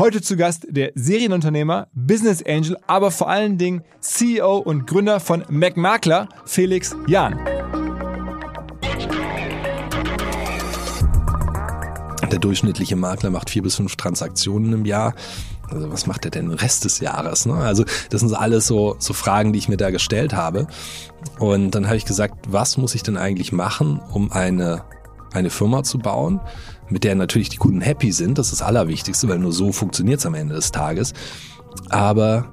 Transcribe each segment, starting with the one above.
Heute zu Gast der Serienunternehmer, Business Angel, aber vor allen Dingen CEO und Gründer von MacMakler, Felix Jahn. Der durchschnittliche Makler macht vier bis fünf Transaktionen im Jahr. Also was macht er denn den Rest des Jahres? Ne? Also das sind alles so, so Fragen, die ich mir da gestellt habe. Und dann habe ich gesagt, was muss ich denn eigentlich machen, um eine, eine Firma zu bauen, mit der natürlich die Kunden happy sind. Das ist das Allerwichtigste, weil nur so funktioniert es am Ende des Tages. Aber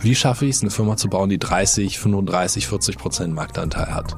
wie schaffe ich es, eine Firma zu bauen, die 30, 35, 40 Prozent Marktanteil hat?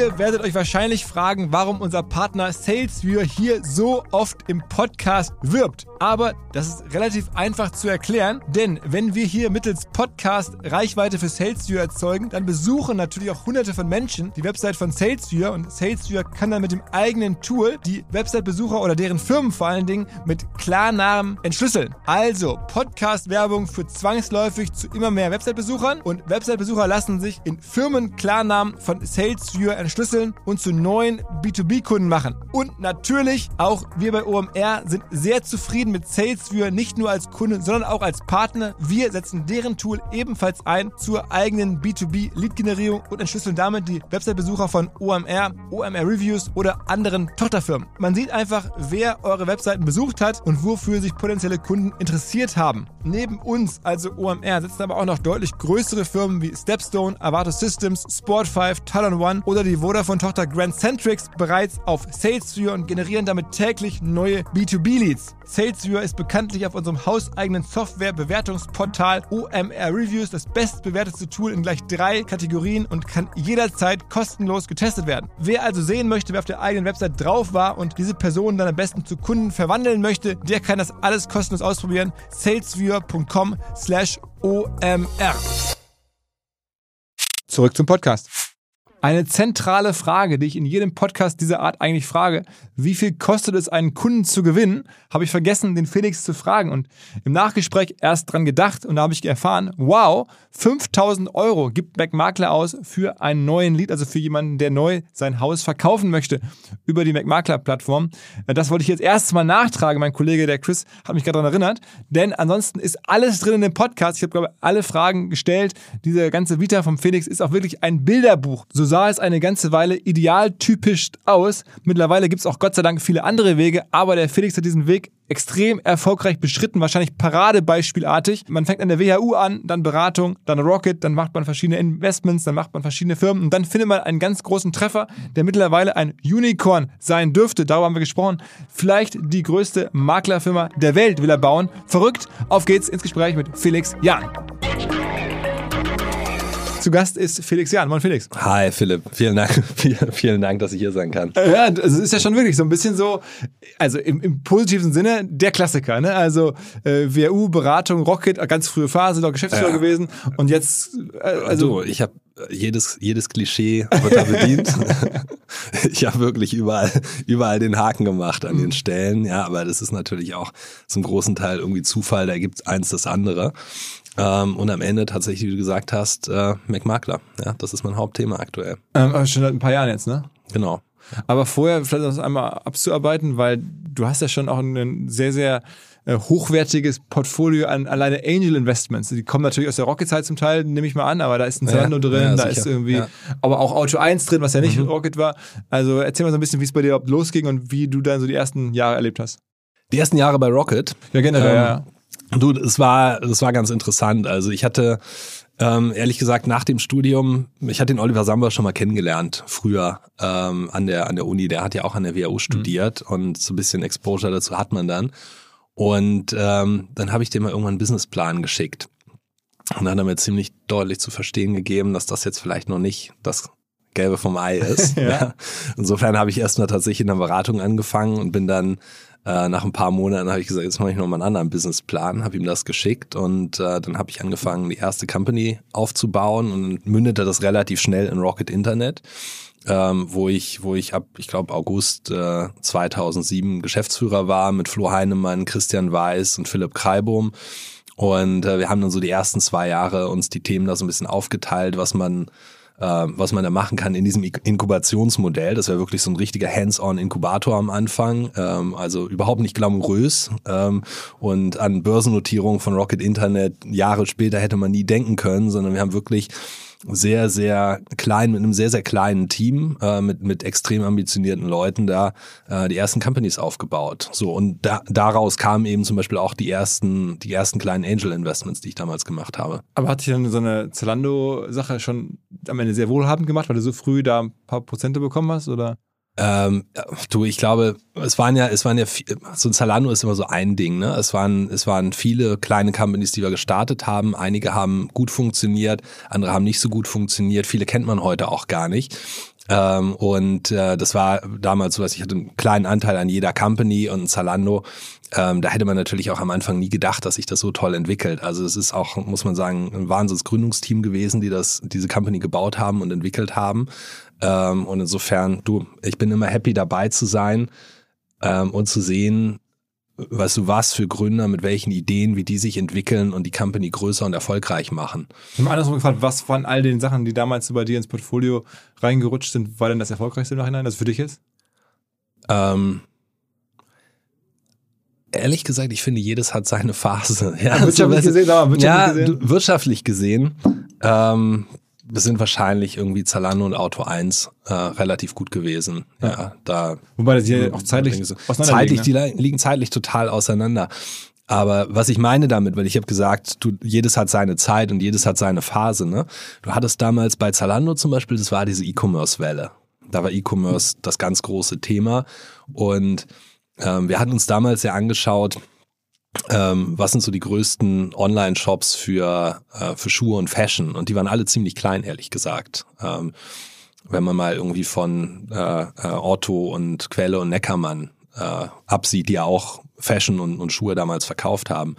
Ihr werdet euch wahrscheinlich fragen, warum unser Partner SalesViewer hier so oft im Podcast wirbt. Aber das ist relativ einfach zu erklären, denn wenn wir hier mittels Podcast Reichweite für SalesViewer erzeugen, dann besuchen natürlich auch hunderte von Menschen die Website von SalesViewer und SalesViewer kann dann mit dem eigenen Tool die Website-Besucher oder deren Firmen vor allen Dingen mit Klarnamen entschlüsseln. Also Podcast-Werbung führt zwangsläufig zu immer mehr Website-Besuchern und Website-Besucher lassen sich in Firmen Klarnamen von SalesViewer entschlüsseln und zu neuen B2B-Kunden machen. Und natürlich auch wir bei OMR sind sehr zufrieden mit SalesViewer nicht nur als Kunde, sondern auch als Partner. Wir setzen deren Tool ebenfalls ein zur eigenen B2B-Lead-Generierung und entschlüsseln damit die Website-Besucher von OMR, OMR Reviews oder anderen Tochterfirmen. Man sieht einfach, wer eure Webseiten besucht hat und wofür sich potenzielle Kunden interessiert haben. Neben uns, also OMR, setzen aber auch noch deutlich größere Firmen wie Stepstone, Avato Systems, Sport5, Talon One oder die Vodafone-Tochter Grand Centrix bereits auf SalesViewer und generieren damit täglich neue B2B-Leads. SalesViewer ist bekanntlich auf unserem hauseigenen Software-Bewertungsportal OMR Reviews das bestbewertete Tool in gleich drei Kategorien und kann jederzeit kostenlos getestet werden. Wer also sehen möchte, wer auf der eigenen Website drauf war und diese Person dann am besten zu Kunden verwandeln möchte, der kann das alles kostenlos ausprobieren. salesviewer.com slash OMR. Zurück zum Podcast. Eine zentrale Frage, die ich in jedem Podcast dieser Art eigentlich frage, wie viel kostet es, einen Kunden zu gewinnen, habe ich vergessen, den Felix zu fragen und im Nachgespräch erst dran gedacht und da habe ich erfahren, wow, 5000 Euro gibt MacMakler aus für einen neuen Lead, also für jemanden, der neu sein Haus verkaufen möchte über die MacMakler-Plattform. Das wollte ich jetzt erst mal nachtragen. Mein Kollege, der Chris, hat mich gerade daran erinnert, denn ansonsten ist alles drin in dem Podcast. Ich habe, glaube ich, alle Fragen gestellt. Diese ganze Vita vom Felix ist auch wirklich ein Bilderbuch. So sah es eine ganze Weile idealtypisch aus. Mittlerweile gibt es auch Gott sei Dank viele andere Wege, aber der Felix hat diesen Weg extrem erfolgreich beschritten, wahrscheinlich paradebeispielartig. Man fängt an der WHU an, dann Beratung, dann Rocket, dann macht man verschiedene Investments, dann macht man verschiedene Firmen und dann findet man einen ganz großen Treffer, der mittlerweile ein Unicorn sein dürfte. Darüber haben wir gesprochen. Vielleicht die größte Maklerfirma der Welt will er bauen. Verrückt. Auf geht's ins Gespräch mit Felix Jahn. Zu Gast ist Felix Jahn. Moin Felix. Hi Philipp, vielen Dank, vielen, Dank, dass ich hier sein kann. Ja, es ist ja schon wirklich so ein bisschen so, also im, im positiven Sinne der Klassiker, ne? Also äh, WU, Beratung, Rocket, ganz frühe Phase, doch Geschäftsführer Ja. gewesen und jetzt, äh, also Also ich habe jedes, jedes Klischee wird da bedient. ich habe wirklich überall, überall den Haken gemacht an den Stellen. Ja, aber das ist natürlich auch zum großen Teil irgendwie Zufall, da gibt eins das andere. Ähm, und am Ende tatsächlich, wie du gesagt hast, äh, MacMakler. Ja, das ist mein Hauptthema aktuell. ähm, aber schon seit ein paar Jahren jetzt, ne? Genau. Aber vorher vielleicht das einmal abzuarbeiten, weil du hast ja schon auch ein sehr, sehr äh, hochwertiges Portfolio an alleine Angel Investments. Die kommen natürlich aus der Rocket-Zeit zum Teil, nehme ich mal an, aber da ist ein Ja, Zalando drin, ja, da sicher, ist irgendwie, ja. aber auch Auto 1 drin, was ja nicht Mhm. Rocket war. Also erzähl mal so ein bisschen, wie es bei dir überhaupt losging und wie du dann so die ersten Jahre erlebt hast. Die ersten Jahre bei Rocket. Ja, generell, Ähm, ja. Du, es war, das war ganz interessant. Also ich hatte, ähm, ehrlich gesagt, nach dem Studium, ich hatte den Oliver Samba schon mal kennengelernt, früher ähm, an, der, an der Uni. Der hat ja auch an der WHU studiert und so ein bisschen Exposure dazu hat man dann. Und ähm, dann habe ich dem mal irgendwann einen Businessplan geschickt. Und dann hat er mir ziemlich deutlich zu verstehen gegeben, dass das jetzt vielleicht noch nicht das Gelbe vom Ei ist. Ja. Insofern habe ich erstmal tatsächlich in der Beratung angefangen und bin dann Äh, nach ein paar Monaten habe ich gesagt, jetzt mache ich nochmal einen anderen Businessplan, habe ihm das geschickt und äh, dann habe ich angefangen, die erste Company aufzubauen und mündete das relativ schnell in Rocket Internet. Ähm, wo ich, wo ich ab, ich glaube August äh, 2007 Geschäftsführer war mit Flo Heinemann, Christian Weiß und Philipp Kreibohm. Und äh, wir haben dann so die ersten zwei Jahre uns die Themen da so ein bisschen aufgeteilt, was man was man da machen kann in diesem Inkubationsmodell. Das wäre wirklich so ein richtiger Hands-on-Inkubator am Anfang, ähm, also überhaupt nicht glamourös. Ähm, und an Börsennotierung von Rocket Internet Jahre später hätte man nie denken können, sondern wir haben wirklich sehr, sehr klein, mit einem sehr, sehr kleinen Team, äh, mit, mit extrem ambitionierten Leuten da äh, die ersten Companies aufgebaut. So, und da, daraus kamen eben zum Beispiel auch die ersten, die ersten kleinen Angel Investments, die ich damals gemacht habe. Aber hat sich dann so eine Zalando-Sache schon am Ende sehr wohlhabend gemacht, weil du so früh da ein paar Prozente bekommen hast, oder? Ähm, du, ich glaube, es waren ja, es waren ja, so ein Zalando ist immer so ein Ding, ne? Es waren, es waren viele kleine Companies, die wir gestartet haben. Einige haben gut funktioniert, andere haben nicht so gut funktioniert. Viele kennt man heute auch gar nicht. Ähm, und äh, das war damals so, dass ich hatte einen kleinen Anteil an jeder Company und Zalando. Ähm, da hätte man natürlich auch am Anfang nie gedacht, dass sich das so toll entwickelt. Also es ist auch, muss man sagen, ein Wahnsinnsgründungsteam gewesen, die das, diese Company gebaut haben und entwickelt haben. Ähm, und insofern, du, ich bin immer happy dabei zu sein ähm, und zu sehen, weißt du, was für Gründer, mit welchen Ideen, wie die sich entwickeln und die Company größer und erfolgreich machen. Ich habe andersrum gefragt, was von all den Sachen, die damals bei dir ins Portfolio reingerutscht sind, war denn das erfolgreichste im Nachhinein, das für dich ist? Ähm, ehrlich gesagt, ich finde, jedes hat seine Phase. Ja, wirtschaftlich so, gesehen, aber wirtschaftlich ja, gesehen. wirtschaftlich gesehen. Ähm, sind wahrscheinlich irgendwie Zalando und Auto 1 äh, relativ gut gewesen. Ja, ja da. Wobei das hier auch zeitlich so. Zeitlich, ne? die liegen zeitlich total auseinander. Aber was ich meine damit, weil ich habe gesagt, du, jedes hat seine Zeit und jedes hat seine Phase. Ne? Du hattest damals bei Zalando zum Beispiel, das war diese E-Commerce-Welle. Da war E-Commerce das ganz große Thema. Und ähm, wir hatten uns damals ja angeschaut, ähm, was sind so die größten Online-Shops für, äh, für Schuhe und Fashion? Und die waren alle ziemlich klein, ehrlich gesagt. Ähm, wenn man mal irgendwie von äh, äh, Otto und Quelle und Neckermann äh, absieht, die ja auch Fashion und, und Schuhe damals verkauft haben.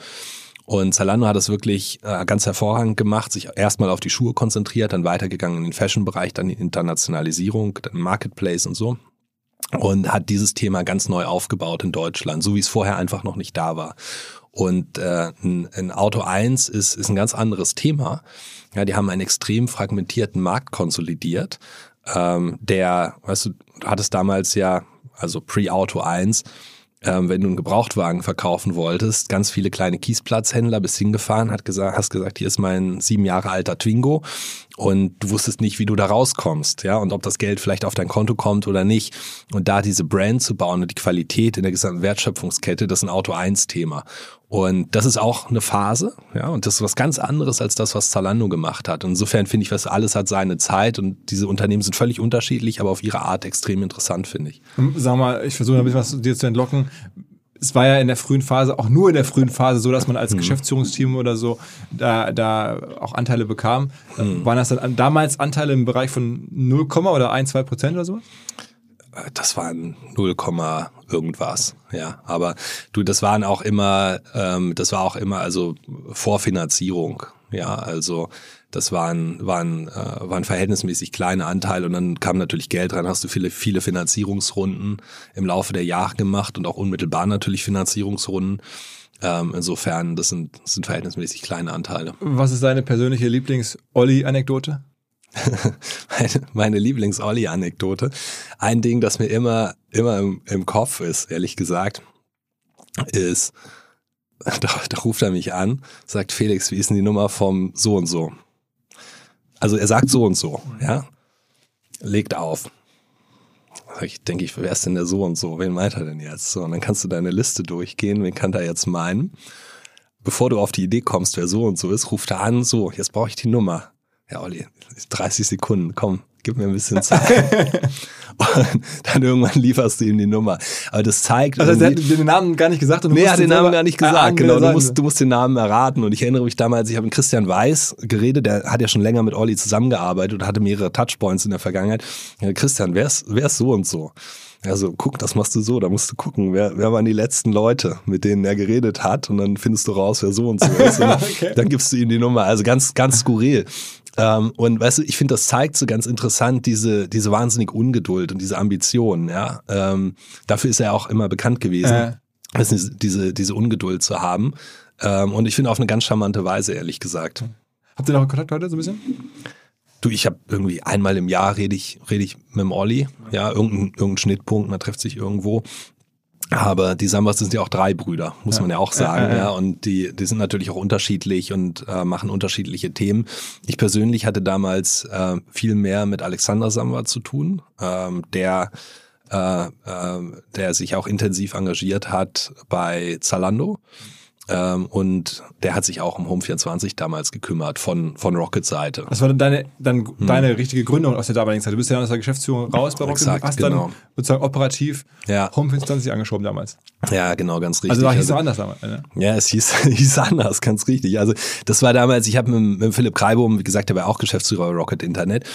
Und Zalando hat es wirklich äh, ganz hervorragend gemacht, sich erstmal auf die Schuhe konzentriert, dann weitergegangen in den Fashion-Bereich, dann die Internationalisierung, dann Marketplace und so und hat dieses Thema ganz neu aufgebaut in Deutschland, so wie es vorher einfach noch nicht da war. Und äh, ein, ein Auto 1 ist, ist ein ganz anderes Thema. Ja, die haben einen extrem fragmentierten Markt konsolidiert. Ähm, der, weißt du, du hattest damals ja, also Pre-Auto 1, ähm, wenn du einen Gebrauchtwagen verkaufen wolltest, ganz viele kleine Kiesplatzhändler bist hingefahren, hat gesagt, hast gesagt, hier ist mein sieben Jahre alter Twingo und du wusstest nicht, wie du da rauskommst, ja, und ob das Geld vielleicht auf dein Konto kommt oder nicht. Und da diese Brand zu bauen und die Qualität in der gesamten Wertschöpfungskette, das ist ein Auto 1 Thema. Und das ist auch eine Phase, ja, und das ist was ganz anderes als das, was Zalando gemacht hat. Und insofern finde ich, was alles hat seine Zeit und diese Unternehmen sind völlig unterschiedlich, aber auf ihre Art extrem interessant, finde ich. Sag mal, ich versuche ein bisschen was dir zu entlocken es war ja in der frühen Phase, auch nur in der frühen Phase so, dass man als mhm. Geschäftsführungsteam oder so da, da auch Anteile bekam. Mhm. Waren das dann damals Anteile im Bereich von 0, oder 1, 2 Prozent oder so? Das waren 0, irgendwas, ja. Aber du, das waren auch immer, ähm, das war auch immer also Vorfinanzierung, ja. Also das waren, waren, äh, waren verhältnismäßig kleine Anteile und dann kam natürlich Geld rein, hast du viele, viele Finanzierungsrunden im Laufe der Jahre gemacht und auch unmittelbar natürlich Finanzierungsrunden. Ähm, insofern, das sind, das sind verhältnismäßig kleine Anteile. Was ist deine persönliche Lieblings-Olli-Anekdote? meine, meine Lieblings-Olli-Anekdote. Ein Ding, das mir immer, immer im, im Kopf ist, ehrlich gesagt, ist, da, da ruft er mich an, sagt Felix, wie ist denn die Nummer vom so und so? Also er sagt so und so, ja. Legt auf. Ich denke, ich, wer ist denn der so und so? Wen meint er denn jetzt? So, und dann kannst du deine Liste durchgehen. Wen kann er jetzt meinen? Bevor du auf die Idee kommst, wer so und so ist, ruft er an, so, jetzt brauche ich die Nummer. Ja, Olli, 30 Sekunden, komm, gib mir ein bisschen Zeit. und dann irgendwann lieferst du ihm die Nummer. Aber das zeigt. Also er hat den Namen gar nicht gesagt und du nee, er hat den Namen gar nicht gesagt. Ah, genau, du musst, du musst den Namen erraten. Und ich erinnere mich damals, ich habe mit Christian Weiß geredet, der hat ja schon länger mit Olli zusammengearbeitet und hatte mehrere Touchpoints in der Vergangenheit. Christian, wer ist, wer ist so und so? Also guck, das machst du so, da musst du gucken, wer, wer waren die letzten Leute, mit denen er geredet hat und dann findest du raus, wer so und so ist. Und okay. Dann gibst du ihm die Nummer. Also ganz, ganz skurril. Ähm, und weißt du, ich finde, das zeigt so ganz interessant diese, diese wahnsinnig Ungeduld und diese Ambition, ja. Ähm, dafür ist er auch immer bekannt gewesen, äh. du, diese, diese Ungeduld zu haben. Ähm, und ich finde auf eine ganz charmante Weise, ehrlich gesagt. Habt ihr noch Kontakt heute so ein bisschen? Du, ich habe irgendwie einmal im Jahr rede ich, rede ich mit dem Olli, ja, irgendein, irgendein Schnittpunkt, man trifft sich irgendwo. Aber die Sambas sind ja auch drei Brüder, muss ja. man ja auch sagen, ja, ja, ja, Und die, die sind natürlich auch unterschiedlich und äh, machen unterschiedliche Themen. Ich persönlich hatte damals äh, viel mehr mit Alexander Samba zu tun, ähm, der äh, äh, der sich auch intensiv engagiert hat bei Zalando. Ähm, und der hat sich auch um Home 24 damals gekümmert von, von Rocket Seite. Das war dann deine, dann hm. deine richtige Gründung aus der damaligen Zeit. Du bist ja aus der Geschäftsführung raus bei Rocket Exakt, hast genau. dann sozusagen operativ ja. Home 24 angeschoben damals. Ja, genau, ganz richtig. Also war hieß also, anders damals. Ne? Ja, es hieß, hieß anders, ganz richtig. Also das war damals, ich habe mit, mit Philipp Kreibohm, wie gesagt, der war auch Geschäftsführer bei Rocket Internet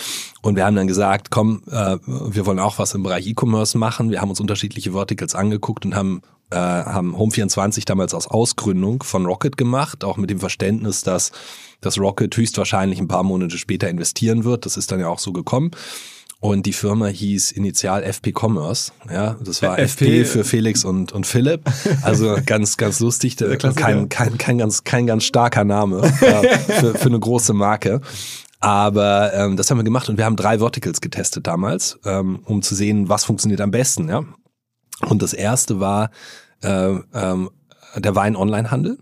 und wir haben dann gesagt, komm, äh, wir wollen auch was im Bereich E-Commerce machen. Wir haben uns unterschiedliche Verticals angeguckt und haben äh, haben Home24 damals aus Ausgründung von Rocket gemacht, auch mit dem Verständnis, dass dass Rocket höchstwahrscheinlich ein paar Monate später investieren wird. Das ist dann ja auch so gekommen. Und die Firma hieß initial FP Commerce. Ja, das war FP, FP für Felix und, und Philipp. Also ganz, ganz lustig. Kein, kein, kein, ganz, kein ganz starker Name äh, für, für eine große Marke. Aber ähm, das haben wir gemacht und wir haben drei Verticals getestet damals, ähm, um zu sehen, was funktioniert am besten. Ja? Und das erste war äh, ähm, der Wein-Online-Handel.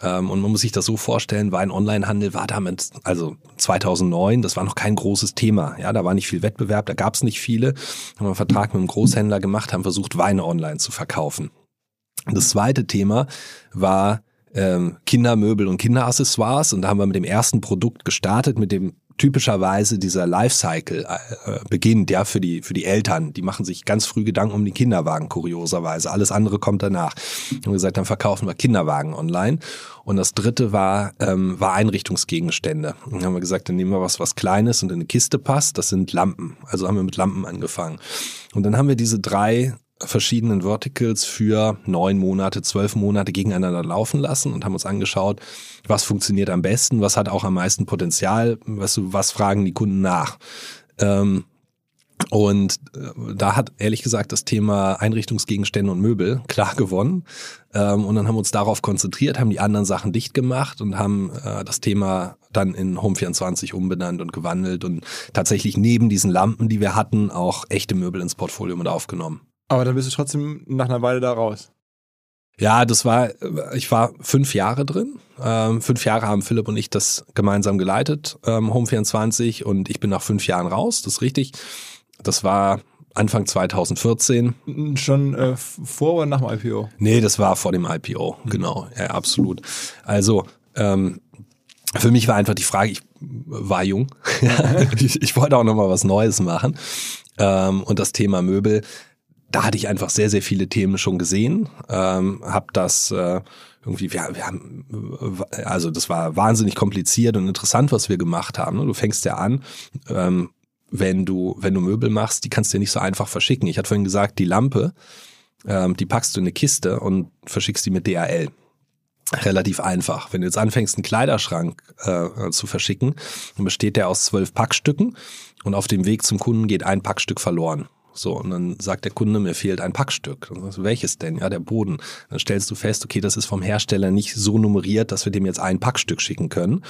Ähm, und man muss sich das so vorstellen, Wein-Online-Handel war damit, also 2009, das war noch kein großes Thema. Ja, da war nicht viel Wettbewerb, da gab es nicht viele. Haben einen Vertrag mit einem Großhändler gemacht, haben versucht, Weine online zu verkaufen. Das zweite Thema war ähm, Kindermöbel und Kinderaccessoires und da haben wir mit dem ersten Produkt gestartet, mit dem typischerweise dieser Lifecycle äh, beginnt, ja, für die, für die Eltern. Die machen sich ganz früh Gedanken um die Kinderwagen, kurioserweise. Alles andere kommt danach. Und gesagt, dann verkaufen wir Kinderwagen online. Und das dritte war, ähm, war Einrichtungsgegenstände. Und dann haben wir gesagt, dann nehmen wir was, was Kleines und in eine Kiste passt. Das sind Lampen. Also haben wir mit Lampen angefangen. Und dann haben wir diese drei verschiedenen Verticals für neun Monate, zwölf Monate gegeneinander laufen lassen und haben uns angeschaut, was funktioniert am besten, was hat auch am meisten Potenzial, was, was fragen die Kunden nach. Ähm, und äh, da hat ehrlich gesagt das Thema Einrichtungsgegenstände und Möbel klar gewonnen. Ähm, und dann haben wir uns darauf konzentriert, haben die anderen Sachen dicht gemacht und haben äh, das Thema dann in Home24 umbenannt und gewandelt und tatsächlich neben diesen Lampen, die wir hatten, auch echte Möbel ins Portfolio mit aufgenommen. Aber dann bist du trotzdem nach einer Weile da raus. Ja, das war, ich war fünf Jahre drin. Ähm, fünf Jahre haben Philipp und ich das gemeinsam geleitet, ähm, Home24, und ich bin nach fünf Jahren raus, das ist richtig. Das war Anfang 2014. Schon äh, vor oder nach dem IPO? Nee, das war vor dem IPO, mhm. genau, ja, absolut. Also, ähm, für mich war einfach die Frage, ich war jung, ich, ich wollte auch nochmal was Neues machen. Ähm, und das Thema Möbel da hatte ich einfach sehr, sehr viele Themen schon gesehen, ähm, habe das äh, irgendwie, wir, wir haben, also das war wahnsinnig kompliziert und interessant, was wir gemacht haben. Ne? Du fängst ja an, ähm, wenn du, wenn du Möbel machst, die kannst du ja nicht so einfach verschicken. Ich hatte vorhin gesagt, die Lampe, ähm, die packst du in eine Kiste und verschickst die mit DHL. Relativ einfach. Wenn du jetzt anfängst, einen Kleiderschrank äh, zu verschicken, dann besteht der aus zwölf Packstücken und auf dem Weg zum Kunden geht ein Packstück verloren. So, und dann sagt der Kunde, mir fehlt ein Packstück. Dann sagst welches denn? Ja, der Boden. Dann stellst du fest, okay, das ist vom Hersteller nicht so nummeriert, dass wir dem jetzt ein Packstück schicken können.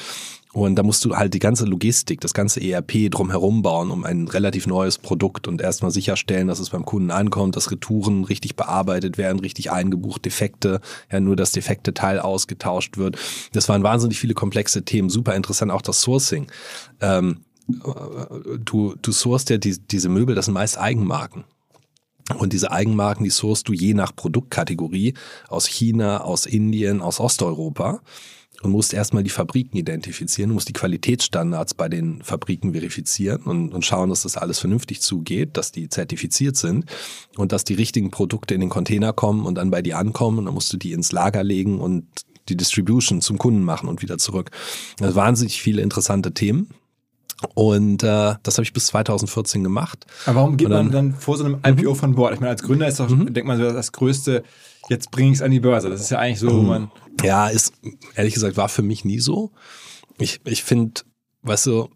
Und da musst du halt die ganze Logistik, das ganze ERP drumherum bauen, um ein relativ neues Produkt und erstmal sicherstellen, dass es beim Kunden ankommt, dass Retouren richtig bearbeitet werden, richtig eingebucht, Defekte, ja, nur das defekte Teil ausgetauscht wird. Das waren wahnsinnig viele komplexe Themen, super interessant, auch das Sourcing. Ähm, du, du sourst ja die, diese Möbel, das sind meist Eigenmarken. Und diese Eigenmarken, die sourst du je nach Produktkategorie aus China, aus Indien, aus Osteuropa und musst erstmal die Fabriken identifizieren, du musst die Qualitätsstandards bei den Fabriken verifizieren und, und schauen, dass das alles vernünftig zugeht, dass die zertifiziert sind und dass die richtigen Produkte in den Container kommen und dann bei dir ankommen und dann musst du die ins Lager legen und die Distribution zum Kunden machen und wieder zurück. Also wahnsinnig viele interessante Themen. Und äh, das habe ich bis 2014 gemacht. Aber warum geht dann- man dann vor so einem IPO von Bord? Ich meine, als Gründer ist doch, denkt man so, das größte, jetzt bringe ich es an die Börse. Das ist ja eigentlich so, wo man. Ja, ist, ehrlich gesagt, war für mich nie so. Ich, ich finde, weißt du,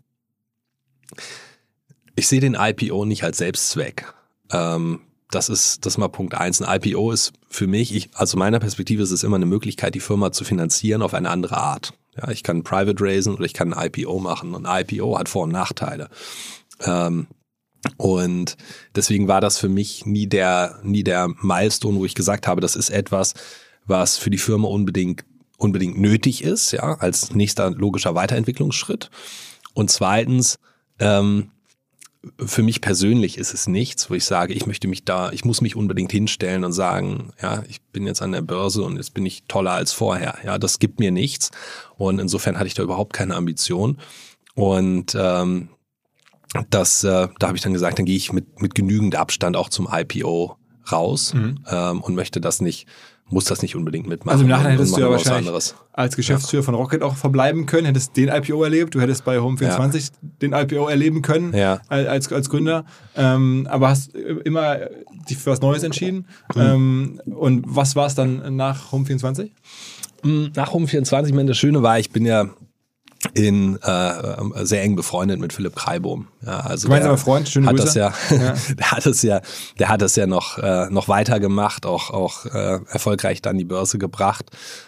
ich sehe den IPO nicht als Selbstzweck. Ähm, das ist, das ist mal Punkt eins. Ein IPO ist für mich, ich, also meiner Perspektive ist es immer eine Möglichkeit, die Firma zu finanzieren auf eine andere Art. Ja, ich kann Private raisen oder ich kann ein IPO machen. Und IPO hat Vor- und Nachteile. Ähm, und deswegen war das für mich nie der, nie der Milestone, wo ich gesagt habe, das ist etwas, was für die Firma unbedingt, unbedingt nötig ist, ja, als nächster logischer Weiterentwicklungsschritt. Und zweitens, ähm, für mich persönlich ist es nichts, wo ich sage, ich möchte mich da, ich muss mich unbedingt hinstellen und sagen, ja, ich bin jetzt an der Börse und jetzt bin ich toller als vorher. Ja, das gibt mir nichts. Und insofern hatte ich da überhaupt keine Ambition. Und ähm, das, äh, da habe ich dann gesagt, dann gehe ich mit, mit genügend Abstand auch zum IPO raus ähm, und möchte das nicht, muss das nicht unbedingt mitmachen. Also im Nachhinein und- und hättest du ja wahrscheinlich anderes. als Geschäftsführer von Rocket auch verbleiben können, hättest den IPO erlebt, du hättest bei Home24 den IPO erleben können Ja. al- als, als Gründer, ähm, aber hast immer dich für was Neues entschieden. Mhm. Ähm, und was war es dann nach Home24? Mm, Nach Home24, ich meine, das Schöne war, ich bin ja in äh, sehr eng befreundet mit Philipp Kreibohm. Ja, also Gemeinsamer der Freund, schöne hat Grüße. das ja, der hat es ja, der hat es ja noch äh, noch weiter gemacht, auch auch äh, erfolgreich dann die Börse gebracht,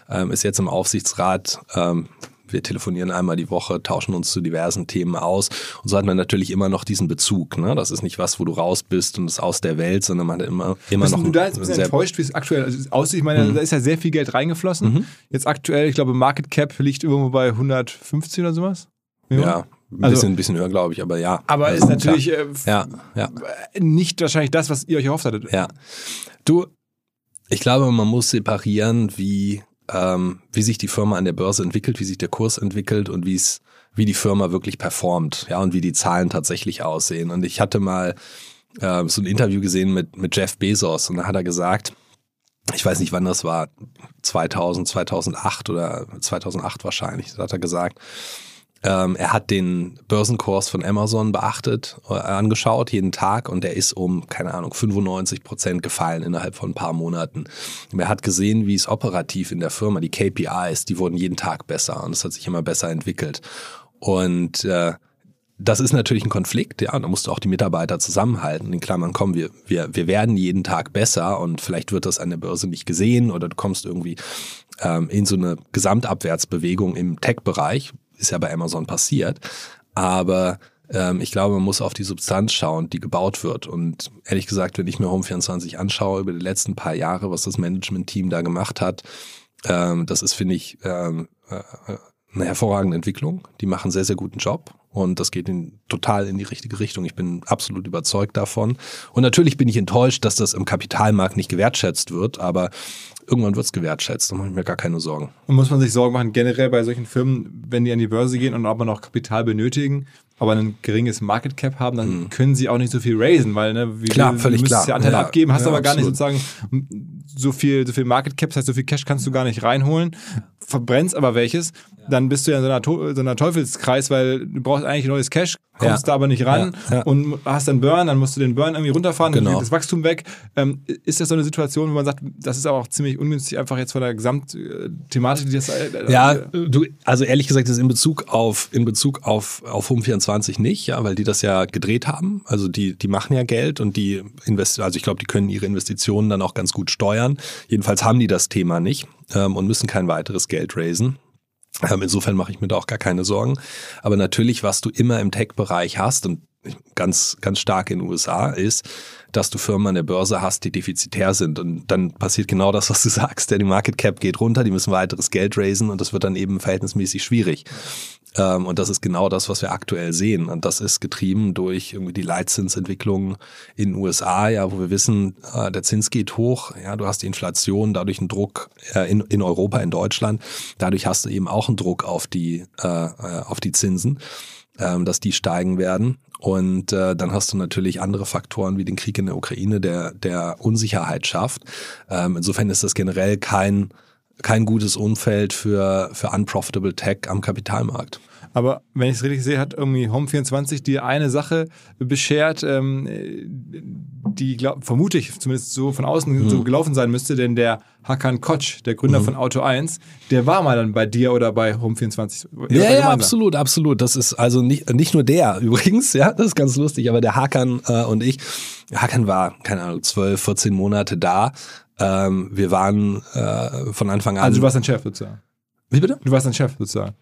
ähm, ist jetzt im Aufsichtsrat. Ähm, wir telefonieren einmal die Woche, tauschen uns zu diversen Themen aus. Und so hat man natürlich immer noch diesen Bezug. Ne? Das ist nicht was, wo du raus bist und es ist aus der Welt, sondern man hat immer, immer Bist noch du da jetzt ein bisschen enttäuscht, wie es aktuell aussieht? Ich meine, da ist ja sehr viel Geld reingeflossen. Jetzt aktuell, ich glaube, Market Cap liegt irgendwo bei 150 oder sowas. ja, ein Also- bisschen, ein bisschen höher, glaube ich, aber ja. Aber Also, ist natürlich äh, Ja, ja. nicht wahrscheinlich das, was ihr euch erhofft hattet. Ja. Du, ich glaube, man muss separieren, wie, ähm, wie sich die Firma an der Börse entwickelt, wie sich der Kurs entwickelt und wie es, wie die Firma wirklich performt, ja, und wie die Zahlen tatsächlich aussehen. Und ich hatte mal äh, so ein Interview gesehen mit, mit Jeff Bezos und da hat er gesagt, ich weiß nicht, wann das war, 2000, 2008 oder 2008 wahrscheinlich, da hat er gesagt, ähm, er hat den Börsenkurs von Amazon beachtet, äh, angeschaut jeden Tag und der ist um, keine Ahnung, 95 Prozent gefallen innerhalb von ein paar Monaten. Und er hat gesehen, wie es operativ in der Firma, die KPIs, die wurden jeden Tag besser und es hat sich immer besser entwickelt. Und äh, das ist natürlich ein Konflikt, ja, da musst du auch die Mitarbeiter zusammenhalten. In Klammern, komm, wir, wir, wir werden jeden Tag besser und vielleicht wird das an der Börse nicht gesehen oder du kommst irgendwie ähm, in so eine Gesamtabwärtsbewegung im Tech-Bereich, ist ja bei Amazon passiert. Aber ähm, ich glaube, man muss auf die Substanz schauen, die gebaut wird. Und ehrlich gesagt, wenn ich mir Home24 anschaue über die letzten paar Jahre, was das Management-Team da gemacht hat, ähm, das ist, finde ich, ähm, äh, eine hervorragende Entwicklung. Die machen einen sehr, sehr guten Job und das geht in, total in die richtige Richtung. Ich bin absolut überzeugt davon. Und natürlich bin ich enttäuscht, dass das im Kapitalmarkt nicht gewertschätzt wird, aber irgendwann wird es gewertschätzt. Da mache ich mir gar keine Sorgen. Und muss man sich Sorgen machen, generell bei solchen Firmen, wenn die an die Börse gehen und aber noch Kapital benötigen, aber ein geringes Market Cap haben, dann können sie auch nicht so viel raisen, weil, ne, wie Mhm. Klar, du, völlig du müsstest klar. ja Anteile Ja, abgeben, hast ja, aber gar nicht absolut. sozusagen so viel, so viel Market Cap, das heißt, so viel Cash kannst du gar nicht reinholen, verbrennst aber welches, dann bist du ja in so einer, so einer Teufelskreis, weil du brauchst eigentlich neues Cash, kommst Ja. da aber nicht ran Ja, ja. und hast dann Burn, dann musst du den Burn irgendwie runterfahren, dann Genau. geht das Wachstum weg. Ähm, ist das so eine Situation, wo man sagt, das ist aber auch ziemlich ungünstig, einfach jetzt von der Gesamtthematik, die das äh, Ja, du, also ehrlich gesagt, das ist in Bezug auf, in Bezug auf, auf Home24 nicht, ja, weil die das ja gedreht haben. Also die, die machen ja Geld und die invest, also ich glaube, die können ihre Investitionen dann auch ganz gut steuern. Jedenfalls haben die das Thema nicht ähm, und müssen kein weiteres Geld raisen. Ähm, insofern mache ich mir da auch gar keine Sorgen. Aber natürlich, was du immer im Tech-Bereich hast und ganz, ganz stark in den USA ist, dass du Firmen an der Börse hast, die defizitär sind. Und dann passiert genau das, was du sagst. Der die Market Cap geht runter, die müssen weiteres Geld raisen und das wird dann eben verhältnismäßig schwierig. Ähm, und das ist genau das, was wir aktuell sehen. Und das ist getrieben durch irgendwie die Leitzinsentwicklung in den USA, ja, wo wir wissen, äh, der Zins geht hoch, ja, du hast die Inflation, dadurch einen Druck äh, in, in Europa, in Deutschland. Dadurch hast du eben auch einen Druck auf die, äh, auf die Zinsen, ähm, dass die steigen werden. Und äh, dann hast du natürlich andere Faktoren wie den Krieg in der Ukraine, der, der Unsicherheit schafft. Ähm, insofern ist das generell kein kein gutes Umfeld für, für unprofitable Tech am Kapitalmarkt. Aber wenn ich es richtig sehe, hat irgendwie Home24 dir eine Sache beschert, ähm, die glaub, vermute ich zumindest so von außen mhm. so gelaufen sein müsste, denn der Hakan Koch, der Gründer mhm. von Auto 1, der war mal dann bei dir oder bei Home24. Ja, ja, absolut, absolut. Das ist also nicht, nicht nur der übrigens, ja, das ist ganz lustig, aber der Hakan äh, und ich, Hakan war, keine Ahnung, 12, 14 Monate da. Ähm, wir waren äh, von Anfang an. Also du warst ein Chef sozusagen. Wie bitte? Du warst ein Chef sozusagen.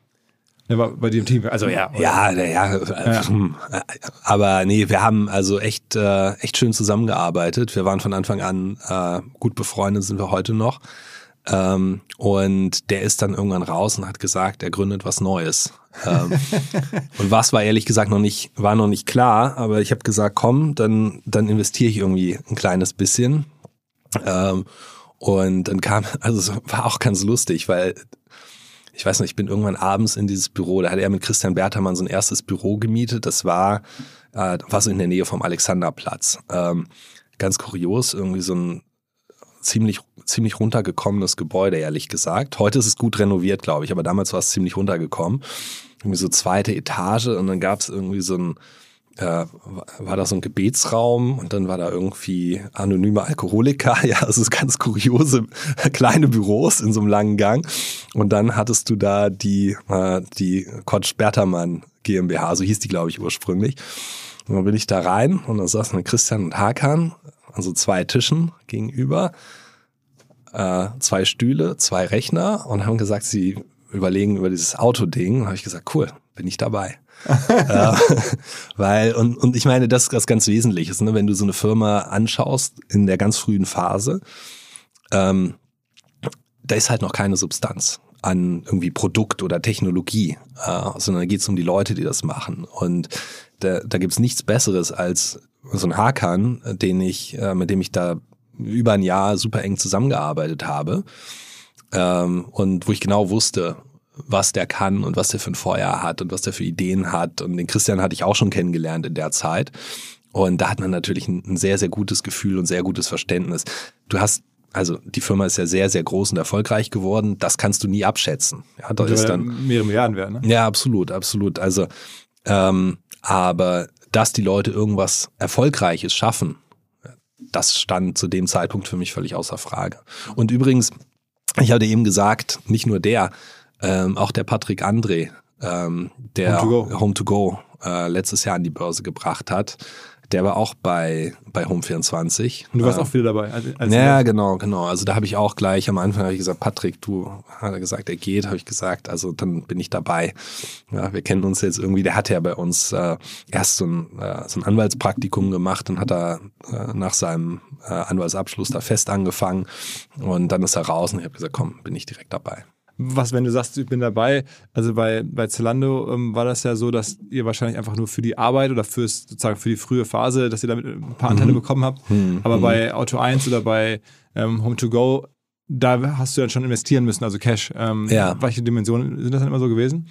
Der war bei im Team. Also ja. Ja, ja, ja, ja. Hm. Aber nee, wir haben also echt, äh, echt schön zusammengearbeitet. Wir waren von Anfang an äh, gut befreundet, sind wir heute noch. Ähm, und der ist dann irgendwann raus und hat gesagt, er gründet was Neues. Ähm, und was war ehrlich gesagt noch nicht, war noch nicht klar, aber ich habe gesagt, komm, dann, dann investiere ich irgendwie ein kleines bisschen. Ähm, und dann kam, also es war auch ganz lustig, weil ich weiß nicht, ich bin irgendwann abends in dieses Büro, da hat er mit Christian Bertermann so ein erstes Büro gemietet. Das war, äh, war so in der Nähe vom Alexanderplatz. Ähm, ganz kurios, irgendwie so ein ziemlich, ziemlich runtergekommenes Gebäude, ehrlich gesagt. Heute ist es gut renoviert, glaube ich, aber damals war es ziemlich runtergekommen. Irgendwie so zweite Etage und dann gab es irgendwie so ein äh, war da so ein Gebetsraum und dann war da irgendwie anonyme Alkoholiker, ja, also ganz kuriose kleine Büros in so einem langen Gang. Und dann hattest du da die, äh, die Kotsch Bertermann GmbH, so hieß die, glaube ich, ursprünglich. Und dann bin ich da rein und da saßen Christian und Hakan an so zwei Tischen gegenüber, äh, zwei Stühle, zwei Rechner und haben gesagt, sie überlegen über dieses Autoding. Und habe ich gesagt, cool, bin ich dabei äh, weil, und, und ich meine, das ist das ganz Wesentliches, ne? wenn du so eine Firma anschaust in der ganz frühen Phase, ähm, da ist halt noch keine Substanz an irgendwie Produkt oder Technologie, äh, sondern da geht es um die Leute, die das machen. Und da, da gibt es nichts Besseres als so ein Hakan, den ich, äh, mit dem ich da über ein Jahr super eng zusammengearbeitet habe. Ähm, und wo ich genau wusste, was der kann und was der für ein Feuer hat und was der für Ideen hat. Und den Christian hatte ich auch schon kennengelernt in der Zeit. Und da hat man natürlich ein, ein sehr, sehr gutes Gefühl und sehr gutes Verständnis. Du hast also die Firma ist ja sehr, sehr groß und erfolgreich geworden. Das kannst du nie abschätzen. Ja, da ist dann mehrere Milliarden werden. Ne? Ja, absolut, absolut. Also, ähm, aber dass die Leute irgendwas Erfolgreiches schaffen, das stand zu dem Zeitpunkt für mich völlig außer Frage. Und übrigens, ich hatte eben gesagt, nicht nur der, ähm, auch der Patrick André, ähm, der Home to Go, Home to Go äh, letztes Jahr an die Börse gebracht hat, der war auch bei, bei Home24. Und du warst äh, auch wieder dabei. Als, als ja, genau, genau. Also da habe ich auch gleich am Anfang ich gesagt, Patrick, du hat er gesagt, er geht, habe ich gesagt, also dann bin ich dabei. Ja, wir kennen uns jetzt irgendwie, der hat ja bei uns äh, erst so ein, äh, so ein Anwaltspraktikum gemacht und hat da äh, nach seinem äh, Anwaltsabschluss da fest angefangen und dann ist er raus und ich habe gesagt, komm, bin ich direkt dabei was, wenn du sagst, ich bin dabei, also bei, bei Zalando ähm, war das ja so, dass ihr wahrscheinlich einfach nur für die Arbeit oder fürs, sozusagen für die frühe Phase, dass ihr damit ein paar Anteile mhm. bekommen habt. Mhm. Aber bei Auto 1 oder bei ähm, Home 2 Go, da hast du dann schon investieren müssen, also Cash. Ähm, ja. Welche Dimensionen sind das dann immer so gewesen?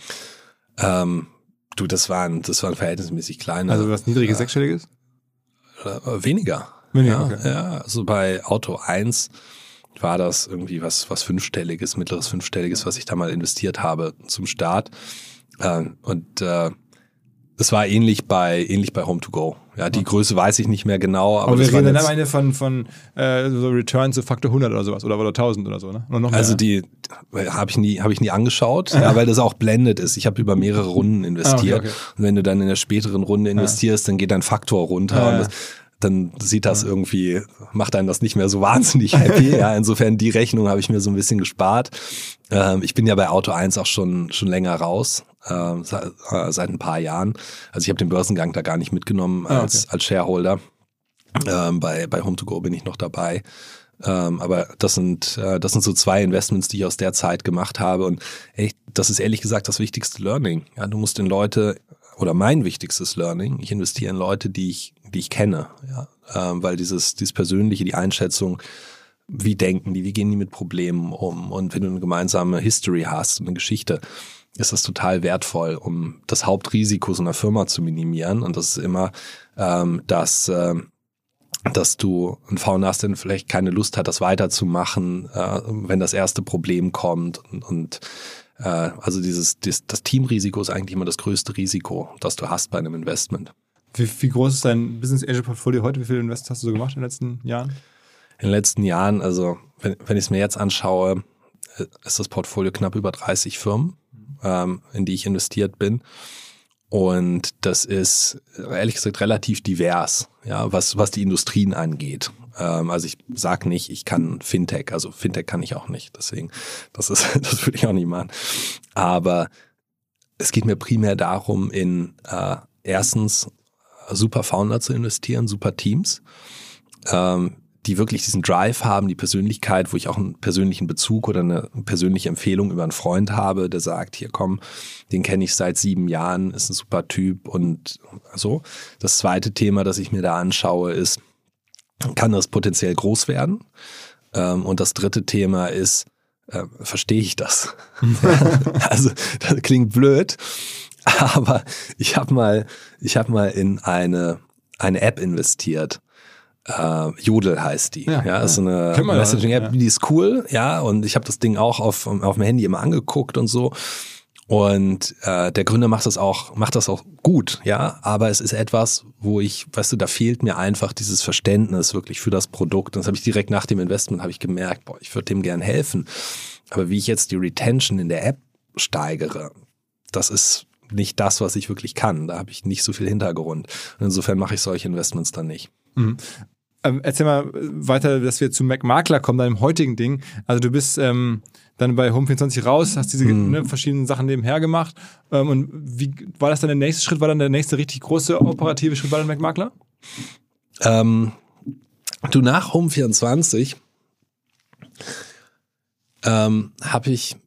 Ähm, du, das waren, das waren verhältnismäßig kleine. Also was niedriges, äh, sechsstelliges? Äh, weniger. Weniger, ja, okay. ja, also bei Auto 1 war das irgendwie was, was fünfstelliges, mittleres fünfstelliges, was ich da mal investiert habe zum Start. Äh, und äh, es war ähnlich bei ähnlich bei Home to Go. Ja, die Größe weiß ich nicht mehr genau. Aber, aber wir reden dann am Ende von, von äh, so Return zu Faktor 100 oder sowas oder, oder 1000 oder so, ne? Oder noch mehr. Also die habe ich nie habe ich nie angeschaut, ja, weil das auch blendet ist. Ich habe über mehrere Runden investiert. Ah, okay, okay. Und wenn du dann in der späteren Runde investierst, ja. dann geht dein Faktor runter. Ja, und das, dann sieht das irgendwie, macht einen das nicht mehr so wahnsinnig happy. ja, insofern die Rechnung habe ich mir so ein bisschen gespart. Ähm, ich bin ja bei Auto 1 auch schon, schon länger raus, äh, seit, äh, seit ein paar Jahren. Also ich habe den Börsengang da gar nicht mitgenommen als, ah, okay. als Shareholder. Ähm, bei, bei Home2Go bin ich noch dabei. Ähm, aber das sind, äh, das sind so zwei Investments, die ich aus der Zeit gemacht habe. Und ey, das ist ehrlich gesagt das wichtigste Learning. Ja, du musst in Leute oder mein wichtigstes Learning, ich investiere in Leute, die ich, die ich kenne, ja, ähm, weil dieses, dieses persönliche, die Einschätzung, wie denken die, wie gehen die mit Problemen um? Und wenn du eine gemeinsame History hast, eine Geschichte, ist das total wertvoll, um das Hauptrisiko so einer Firma zu minimieren. Und das ist immer, ähm, dass äh, dass du einen Founder hast, der vielleicht keine Lust hat, das weiterzumachen, äh, wenn das erste Problem kommt. Und, und äh, also dieses, das, das Teamrisiko ist eigentlich immer das größte Risiko, das du hast bei einem Investment. Wie, wie groß ist dein Business Angel Portfolio heute? Wie viele Investments hast du so gemacht in den letzten Jahren? In den letzten Jahren, also wenn, wenn ich es mir jetzt anschaue, äh, ist das Portfolio knapp über 30 Firmen, ähm, in die ich investiert bin. Und das ist ehrlich gesagt relativ divers, ja, was, was die Industrien angeht. Ähm, also ich sag nicht, ich kann Fintech, also Fintech kann ich auch nicht, deswegen, das ist, das würde ich auch nicht machen. Aber es geht mir primär darum, in äh, erstens super Founder zu investieren, super Teams. Ähm, die wirklich diesen Drive haben, die Persönlichkeit, wo ich auch einen persönlichen Bezug oder eine persönliche Empfehlung über einen Freund habe, der sagt, hier komm, den kenne ich seit sieben Jahren, ist ein super Typ und so. Das zweite Thema, das ich mir da anschaue, ist, kann das potenziell groß werden? Ähm, und das dritte Thema ist, äh, verstehe ich das? also das klingt blöd, aber ich habe mal, ich habe mal in eine eine App investiert äh, Jodel heißt die. Ja, ja, ist so eine Messaging-App, ja. die ist cool, ja, und ich habe das Ding auch auf, auf dem Handy immer angeguckt und so. Und äh, der Gründer macht das auch, macht das auch gut, ja. Aber es ist etwas, wo ich, weißt du, da fehlt mir einfach dieses Verständnis wirklich für das Produkt. Und das habe ich direkt nach dem Investment habe ich gemerkt, boah, ich würde dem gern helfen. Aber wie ich jetzt die Retention in der App steigere, das ist nicht das, was ich wirklich kann. Da habe ich nicht so viel Hintergrund. Und insofern mache ich solche Investments dann nicht. Mhm. Ähm, erzähl mal weiter, dass wir zu Mac Makler kommen, deinem heutigen Ding. Also du bist ähm, dann bei Home24 raus, hast diese mhm. ne, verschiedenen Sachen nebenher gemacht. Ähm, und wie war das dann der nächste Schritt? War dann der nächste richtig große operative Schritt bei Mac Makler? Ähm, du nach Home24 ähm, habe ich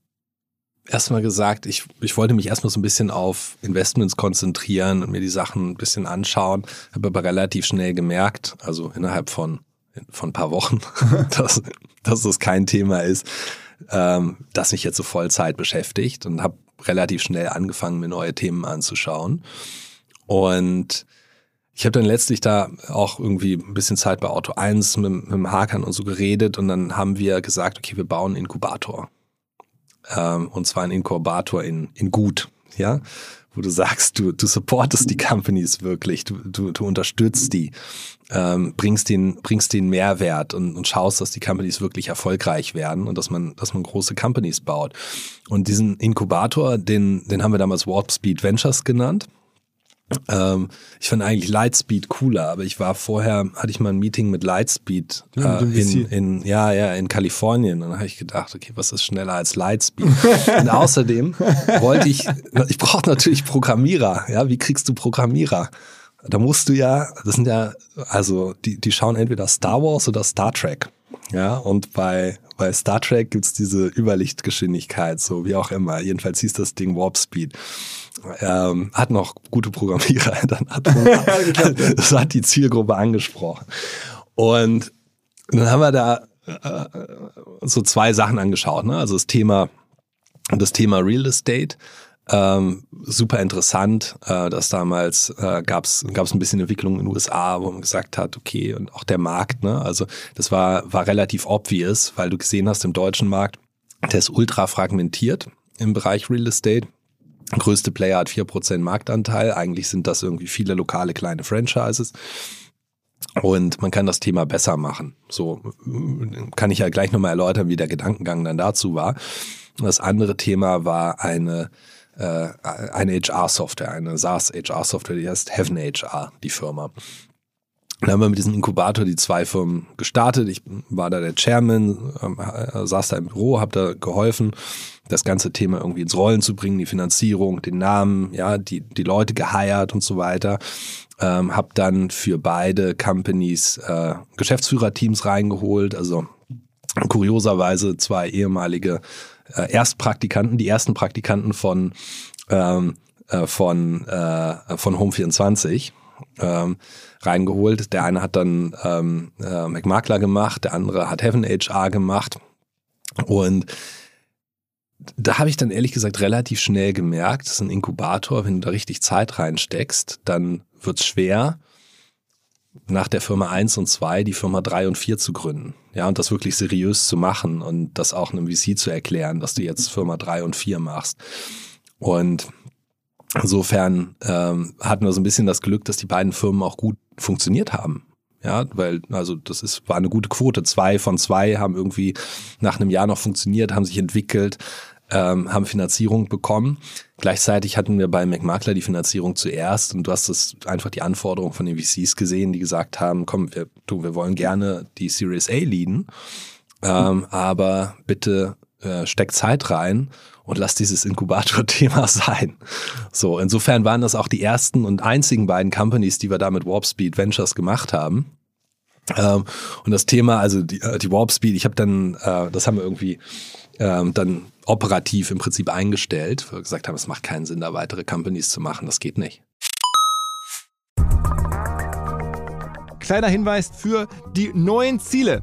erstmal gesagt, ich, ich wollte mich erstmal so ein bisschen auf Investments konzentrieren und mir die Sachen ein bisschen anschauen, habe aber relativ schnell gemerkt, also innerhalb von, von ein paar Wochen, dass, dass das kein Thema ist, ähm, das mich jetzt so Vollzeit beschäftigt und habe relativ schnell angefangen, mir neue Themen anzuschauen. Und ich habe dann letztlich da auch irgendwie ein bisschen Zeit bei Auto 1 mit, mit dem Hakan und so geredet und dann haben wir gesagt, okay, wir bauen einen Inkubator ähm, und zwar ein Inkubator in, in gut, ja, wo du sagst, du, du supportest die Companies wirklich, du, du, du unterstützt die, ähm, bringst den, bringst den Mehrwert und, und schaust, dass die Companies wirklich erfolgreich werden und dass man, dass man große Companies baut. Und diesen Inkubator, den, den haben wir damals Warp Speed Ventures genannt. Ähm, ich fand eigentlich Lightspeed cooler, aber ich war vorher, hatte ich mal ein Meeting mit Lightspeed ja, äh, in, in, ja, ja, in Kalifornien. Und dann habe ich gedacht, okay, was ist schneller als Lightspeed? und außerdem wollte ich, ich brauche natürlich Programmierer. Ja, wie kriegst du Programmierer? Da musst du ja, das sind ja, also die, die schauen entweder Star Wars oder Star Trek. Ja, und bei, bei Star Trek gibt's diese Überlichtgeschwindigkeit, so wie auch immer. Jedenfalls hieß das Ding Warp Speed ähm, hat noch gute Programmierer, dann hat das hat die Zielgruppe angesprochen. Und dann haben wir da äh, so zwei Sachen angeschaut, ne? Also das Thema, das Thema Real Estate. Ähm, super interessant, äh, dass damals äh, gab es ein bisschen Entwicklung in den USA, wo man gesagt hat, okay, und auch der Markt, ne? Also das war, war relativ obvious, weil du gesehen hast, im deutschen Markt, der ist ultra fragmentiert im Bereich Real Estate größte Player hat vier Prozent Marktanteil. Eigentlich sind das irgendwie viele lokale kleine Franchises. Und man kann das Thema besser machen. So kann ich ja gleich nochmal erläutern, wie der Gedankengang dann dazu war. Das andere Thema war eine, eine HR-Software, eine SaaS-HR-Software, die heißt Heaven HR, die Firma. Dann haben wir mit diesem Inkubator die zwei Firmen gestartet. Ich war da der Chairman, äh, saß da im Büro, habe da geholfen das ganze Thema irgendwie ins Rollen zu bringen, die Finanzierung, den Namen, ja, die, die Leute geheiert und so weiter. Ähm, hab dann für beide Companies äh, Geschäftsführerteams reingeholt, also kurioserweise zwei ehemalige äh, Erstpraktikanten, die ersten Praktikanten von ähm, äh, von äh, von Home24 ähm, reingeholt. Der eine hat dann ähm, äh, McMakler gemacht, der andere hat Heaven HR gemacht und da habe ich dann ehrlich gesagt relativ schnell gemerkt, das ist ein Inkubator, wenn du da richtig Zeit reinsteckst, dann wird's schwer, nach der Firma 1 und 2 die Firma 3 und 4 zu gründen. Ja, und das wirklich seriös zu machen und das auch einem VC zu erklären, dass du jetzt Firma 3 und 4 machst. Und insofern ähm, hatten wir so ein bisschen das Glück, dass die beiden Firmen auch gut funktioniert haben. Ja, weil, also das ist, war eine gute Quote. Zwei von zwei haben irgendwie nach einem Jahr noch funktioniert, haben sich entwickelt, ähm, haben Finanzierung bekommen. Gleichzeitig hatten wir bei McMakler die Finanzierung zuerst und du hast das einfach die Anforderungen von den VCs gesehen, die gesagt haben, komm, wir, du, wir wollen gerne die Series A leaden, ähm, aber bitte äh, steck Zeit rein und lass dieses Inkubator-Thema sein. So, insofern waren das auch die ersten und einzigen beiden Companies, die wir da mit Warp Speed Ventures gemacht haben. Ähm, und das Thema, also die, äh, die Warp Speed, ich habe dann, äh, das haben wir irgendwie ähm, dann operativ im Prinzip eingestellt, weil wir gesagt haben, es macht keinen Sinn, da weitere Companies zu machen, das geht nicht. Kleiner Hinweis für die neuen Ziele.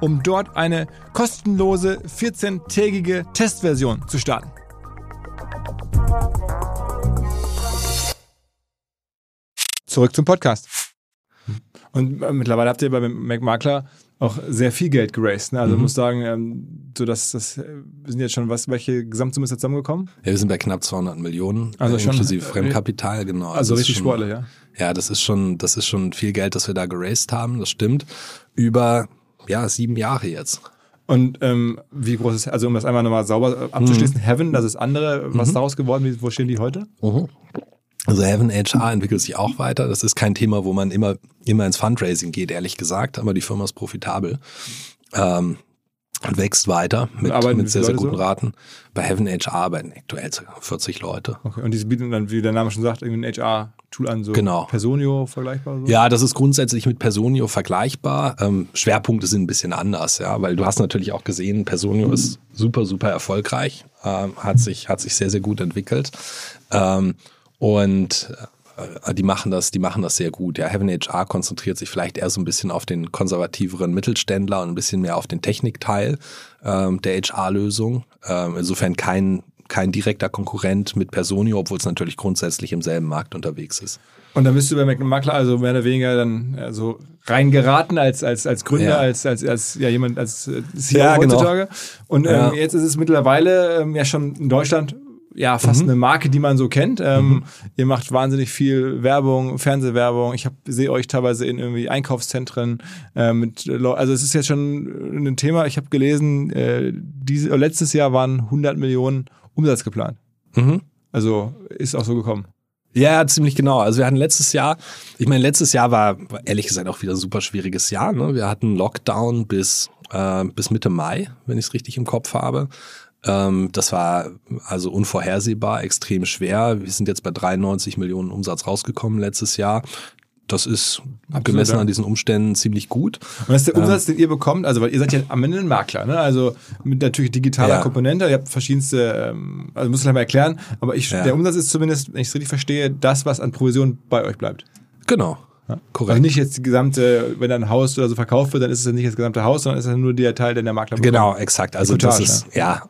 um dort eine kostenlose 14-tägige Testversion zu starten. Zurück zum Podcast. Und äh, mittlerweile habt ihr bei McMakler auch sehr viel Geld geraced. Ne? Also mhm. muss sagen, ähm, so dass das äh, wir sind jetzt schon was, welche Gesamtsumme ist zusammengekommen? Ja, wir sind bei knapp 200 Millionen, also äh, inklusive schon, Fremdkapital, genau. Also, also richtig schon, sportlich, ja. Ja, das ist schon, das ist schon viel Geld, das wir da geraced haben. Das stimmt. Über ja sieben Jahre jetzt. Und ähm, wie groß ist, also um das einmal nochmal sauber abzuschließen, mhm. Heaven, das ist andere, was mhm. daraus geworden, wo stehen die heute? Mhm. Also Heaven HR entwickelt sich auch weiter. Das ist kein Thema, wo man immer, immer ins Fundraising geht, ehrlich gesagt, aber die Firma ist profitabel. Ähm, und wächst weiter mit, mit sehr, sehr guten so? Raten. Bei Heaven HR arbeiten aktuell 40 Leute. Okay, und die bieten dann, wie der Name schon sagt, irgendwie ein HR-Tool an, so genau. Personio vergleichbar? So? Ja, das ist grundsätzlich mit Personio vergleichbar. Ähm, Schwerpunkte sind ein bisschen anders, ja, weil du hast natürlich auch gesehen, Personio mhm. ist super, super erfolgreich, ähm, hat, sich, hat sich sehr, sehr gut entwickelt. Ähm, und äh, die machen das, die machen das sehr gut. Ja, Heaven HR konzentriert sich vielleicht eher so ein bisschen auf den konservativeren Mittelständler und ein bisschen mehr auf den Technikteil ähm, der HR-Lösung. Ähm, insofern kein kein direkter Konkurrent mit Personio, obwohl es natürlich grundsätzlich im selben Markt unterwegs ist. Und dann bist du bei McMakler also mehr oder weniger dann also reingeraten als, als, als Gründer, ja. als, als, als ja, jemand als äh, CEO ja, genau. heutzutage. Und ähm, jetzt ist es mittlerweile ähm, ja schon in Deutschland ja fast mhm. eine Marke, die man so kennt. Ähm, mhm. Ihr macht wahnsinnig viel Werbung, Fernsehwerbung. Ich sehe euch teilweise in irgendwie Einkaufszentren. Äh, mit, also es ist jetzt schon ein Thema. Ich habe gelesen, äh, diese, letztes Jahr waren 100 Millionen Umsatz geplant. Mhm. Also ist auch so gekommen. Ja, ziemlich genau. Also wir hatten letztes Jahr, ich meine, letztes Jahr war, ehrlich gesagt auch wieder ein super schwieriges Jahr. Ne? Wir hatten Lockdown bis, äh, bis Mitte Mai, wenn ich es richtig im Kopf habe. Ähm, das war also unvorhersehbar, extrem schwer. Wir sind jetzt bei 93 Millionen Umsatz rausgekommen letztes Jahr. Das ist Absolut, gemessen ja. an diesen Umständen ziemlich gut. Und das ist der Umsatz, ähm, den ihr bekommt, also weil ihr seid ja am Ende ein Makler, ne? Also mit natürlich digitaler ja. Komponente, ihr habt verschiedenste, ähm, also muss ich gleich mal erklären, aber ich, ja. der Umsatz ist zumindest, wenn ich es richtig verstehe, das, was an Provision bei euch bleibt. Genau, ja, korrekt. Also nicht jetzt die gesamte, wenn ein Haus oder so verkauft wird, dann ist es ja nicht das gesamte Haus, sondern ist es nur der Teil, den der Makler bekommt. Genau, exakt. Also Footage, das ist, ja,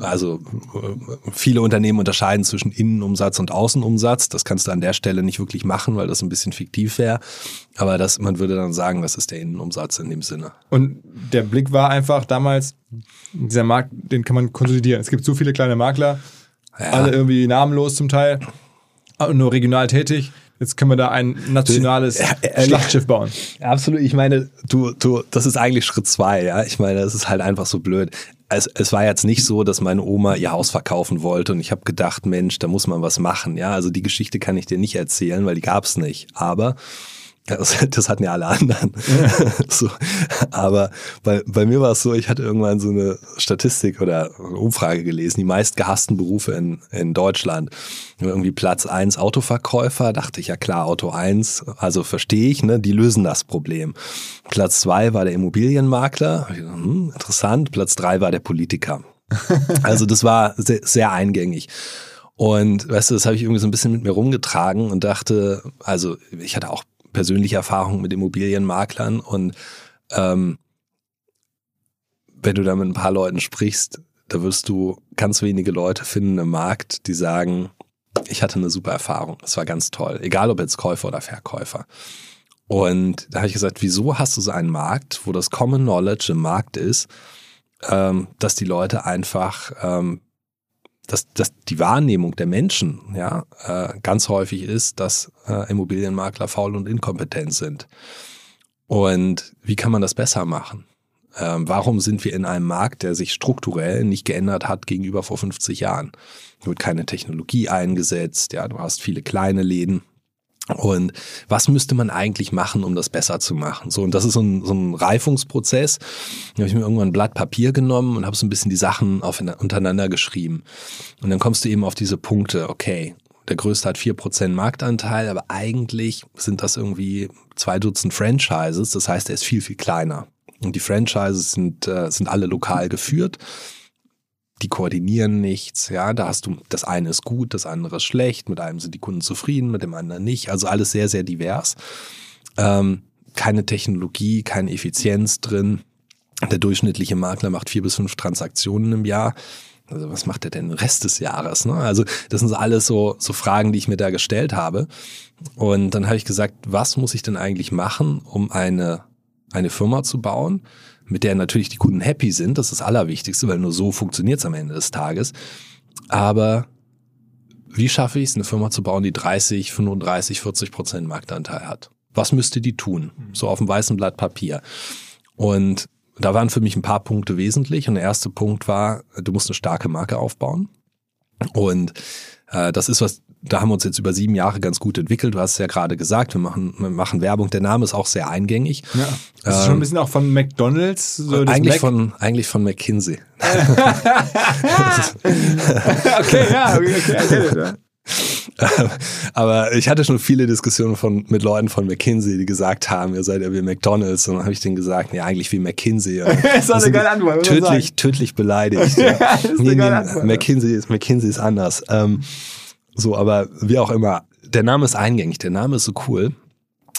also viele Unternehmen unterscheiden zwischen Innenumsatz und Außenumsatz. Das kannst du an der Stelle nicht wirklich machen, weil das ein bisschen fiktiv wäre. Aber das, man würde dann sagen, das ist der Innenumsatz in dem Sinne. Und der Blick war einfach damals, dieser Markt, den kann man konsolidieren. Es gibt so viele kleine Makler, ja. alle irgendwie namenlos zum Teil, nur regional tätig Jetzt können wir da ein nationales Schlachtschiff bauen. Absolut. Ich meine, du, du, das ist eigentlich Schritt zwei, ja. Ich meine, das ist halt einfach so blöd. Es, es war jetzt nicht so, dass meine Oma ihr Haus verkaufen wollte und ich habe gedacht, Mensch, da muss man was machen, ja. Also die Geschichte kann ich dir nicht erzählen, weil die gab's nicht. Aber Das, das hatten ja alle anderen. so. Aber bei, bei mir war es so, ich hatte irgendwann so eine Statistik oder eine Umfrage gelesen, die meist gehassten Berufe in, in Deutschland. Irgendwie Platz eins Autoverkäufer, dachte ich ja klar, Auto eins also verstehe ich, ne, die lösen das Problem. Platz zwei war der Immobilienmakler, hm, interessant. Platz drei war der Politiker. Also das war sehr, sehr eingängig. Und weißt du, das habe ich irgendwie so ein bisschen mit mir rumgetragen und dachte, also ich hatte auch persönliche Erfahrung mit Immobilienmaklern und ähm, wenn du da mit ein paar Leuten sprichst, da wirst du ganz wenige Leute finden im Markt, die sagen, ich hatte eine super Erfahrung, das war ganz toll, egal ob jetzt Käufer oder Verkäufer. Und da habe ich gesagt, wieso hast du so einen Markt, wo das Common Knowledge im Markt ist, ähm, dass die Leute einfach ähm, dass, dass die Wahrnehmung der Menschen ja äh, ganz häufig ist, dass äh, Immobilienmakler faul und inkompetent sind. Und wie kann man das besser machen? Ähm, warum sind wir in einem Markt, der sich strukturell nicht geändert hat gegenüber vor 50 Jahren? Wird keine Technologie eingesetzt, ja, du hast viele kleine Läden, und was müsste man eigentlich machen, um das besser zu machen? So, und das ist so ein, so ein Reifungsprozess. Da habe ich mir irgendwann ein Blatt Papier genommen und habe so ein bisschen die Sachen auf, untereinander geschrieben. Und dann kommst du eben auf diese Punkte, okay, der größte hat vier Prozent Marktanteil, aber eigentlich sind das irgendwie zwei Dutzend Franchises. Das heißt, er ist viel, viel kleiner. Und die Franchises sind, äh, sind alle lokal geführt die koordinieren nichts, ja, da hast du, das eine ist gut, das andere ist schlecht, mit einem sind die Kunden zufrieden, mit dem anderen nicht, also alles sehr, sehr divers. Ähm, keine Technologie, keine Effizienz drin. Der durchschnittliche Makler macht vier bis fünf Transaktionen im Jahr. Also was macht er denn den Rest des Jahres? Ne? Also das sind alles so, so Fragen, die ich mir da gestellt habe. Und dann habe ich gesagt, was muss ich denn eigentlich machen, um eine, eine Firma zu bauen, mit der natürlich die Kunden happy sind. Das ist das Allerwichtigste, weil nur so funktioniert es am Ende des Tages. Aber wie schaffe ich es, eine Firma zu bauen, die 30, 35, 40 Prozent Marktanteil hat? Was müsste die tun? So auf dem weißen Blatt Papier. Und da waren für mich ein paar Punkte wesentlich. Und der erste Punkt war, du musst eine starke Marke aufbauen. Und äh, das ist was, da haben wir uns jetzt über sieben Jahre ganz gut entwickelt. Du hast es ja gerade gesagt, wir machen, wir machen Werbung. Der Name ist auch sehr eingängig. Ja. Das ist ähm, schon ein bisschen auch von McDonalds. So eigentlich, Mac von, eigentlich von McKinsey. okay, ja, okay, okay, okay. Aber ich hatte schon viele Diskussionen von, mit Leuten von McKinsey, die gesagt haben, ihr seid ja wie McDonalds. Und dann habe ich denen gesagt, ja, eigentlich wie McKinsey. das ist eine geile Antwort. Tödlich, tödlich beleidigt. ja. das ist nee, nee, McKinsey ist, McKinsey ist anders. Ähm, so, aber wie auch immer, der Name ist eingängig, der Name ist so cool.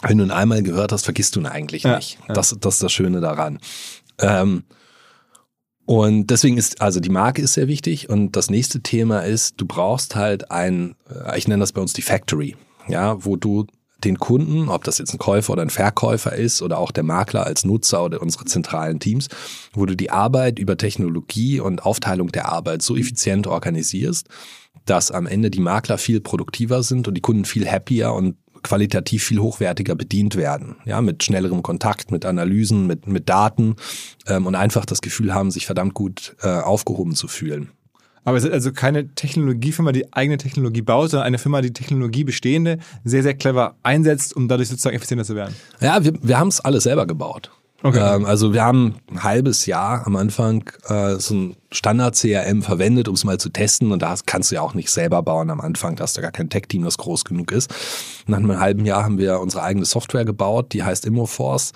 Wenn du ihn einmal gehört hast, vergisst du ihn eigentlich ja, nicht. Ja. Das, das ist das Schöne daran. Ähm, und deswegen ist, also die Marke ist sehr wichtig. Und das nächste Thema ist, du brauchst halt ein, äh, ich nenne das bei uns die Factory, ja, wo du den Kunden, ob das jetzt ein Käufer oder ein Verkäufer ist oder auch der Makler als Nutzer oder unsere zentralen Teams, wo du die Arbeit über Technologie und Aufteilung der Arbeit so effizient organisierst, dass am Ende die Makler viel produktiver sind und die Kunden viel happier und qualitativ viel hochwertiger bedient werden. Ja, mit schnellerem Kontakt, mit Analysen, mit, mit Daten ähm, und einfach das Gefühl haben, sich verdammt gut äh, aufgehoben zu fühlen. Aber es ist also keine Technologiefirma, die eigene Technologie baut, sondern eine Firma, die Technologie bestehende sehr, sehr clever einsetzt, um dadurch sozusagen effizienter zu werden. Ja, wir, wir haben es alles selber gebaut. Okay. Ähm, also wir haben ein halbes Jahr am Anfang äh, so ein Standard-CRM verwendet, um es mal zu testen. Und da kannst du ja auch nicht selber bauen am Anfang. Da hast du gar kein Tech-Team, das groß genug ist. Nach einem halben Jahr haben wir unsere eigene Software gebaut, die heißt Immoforce.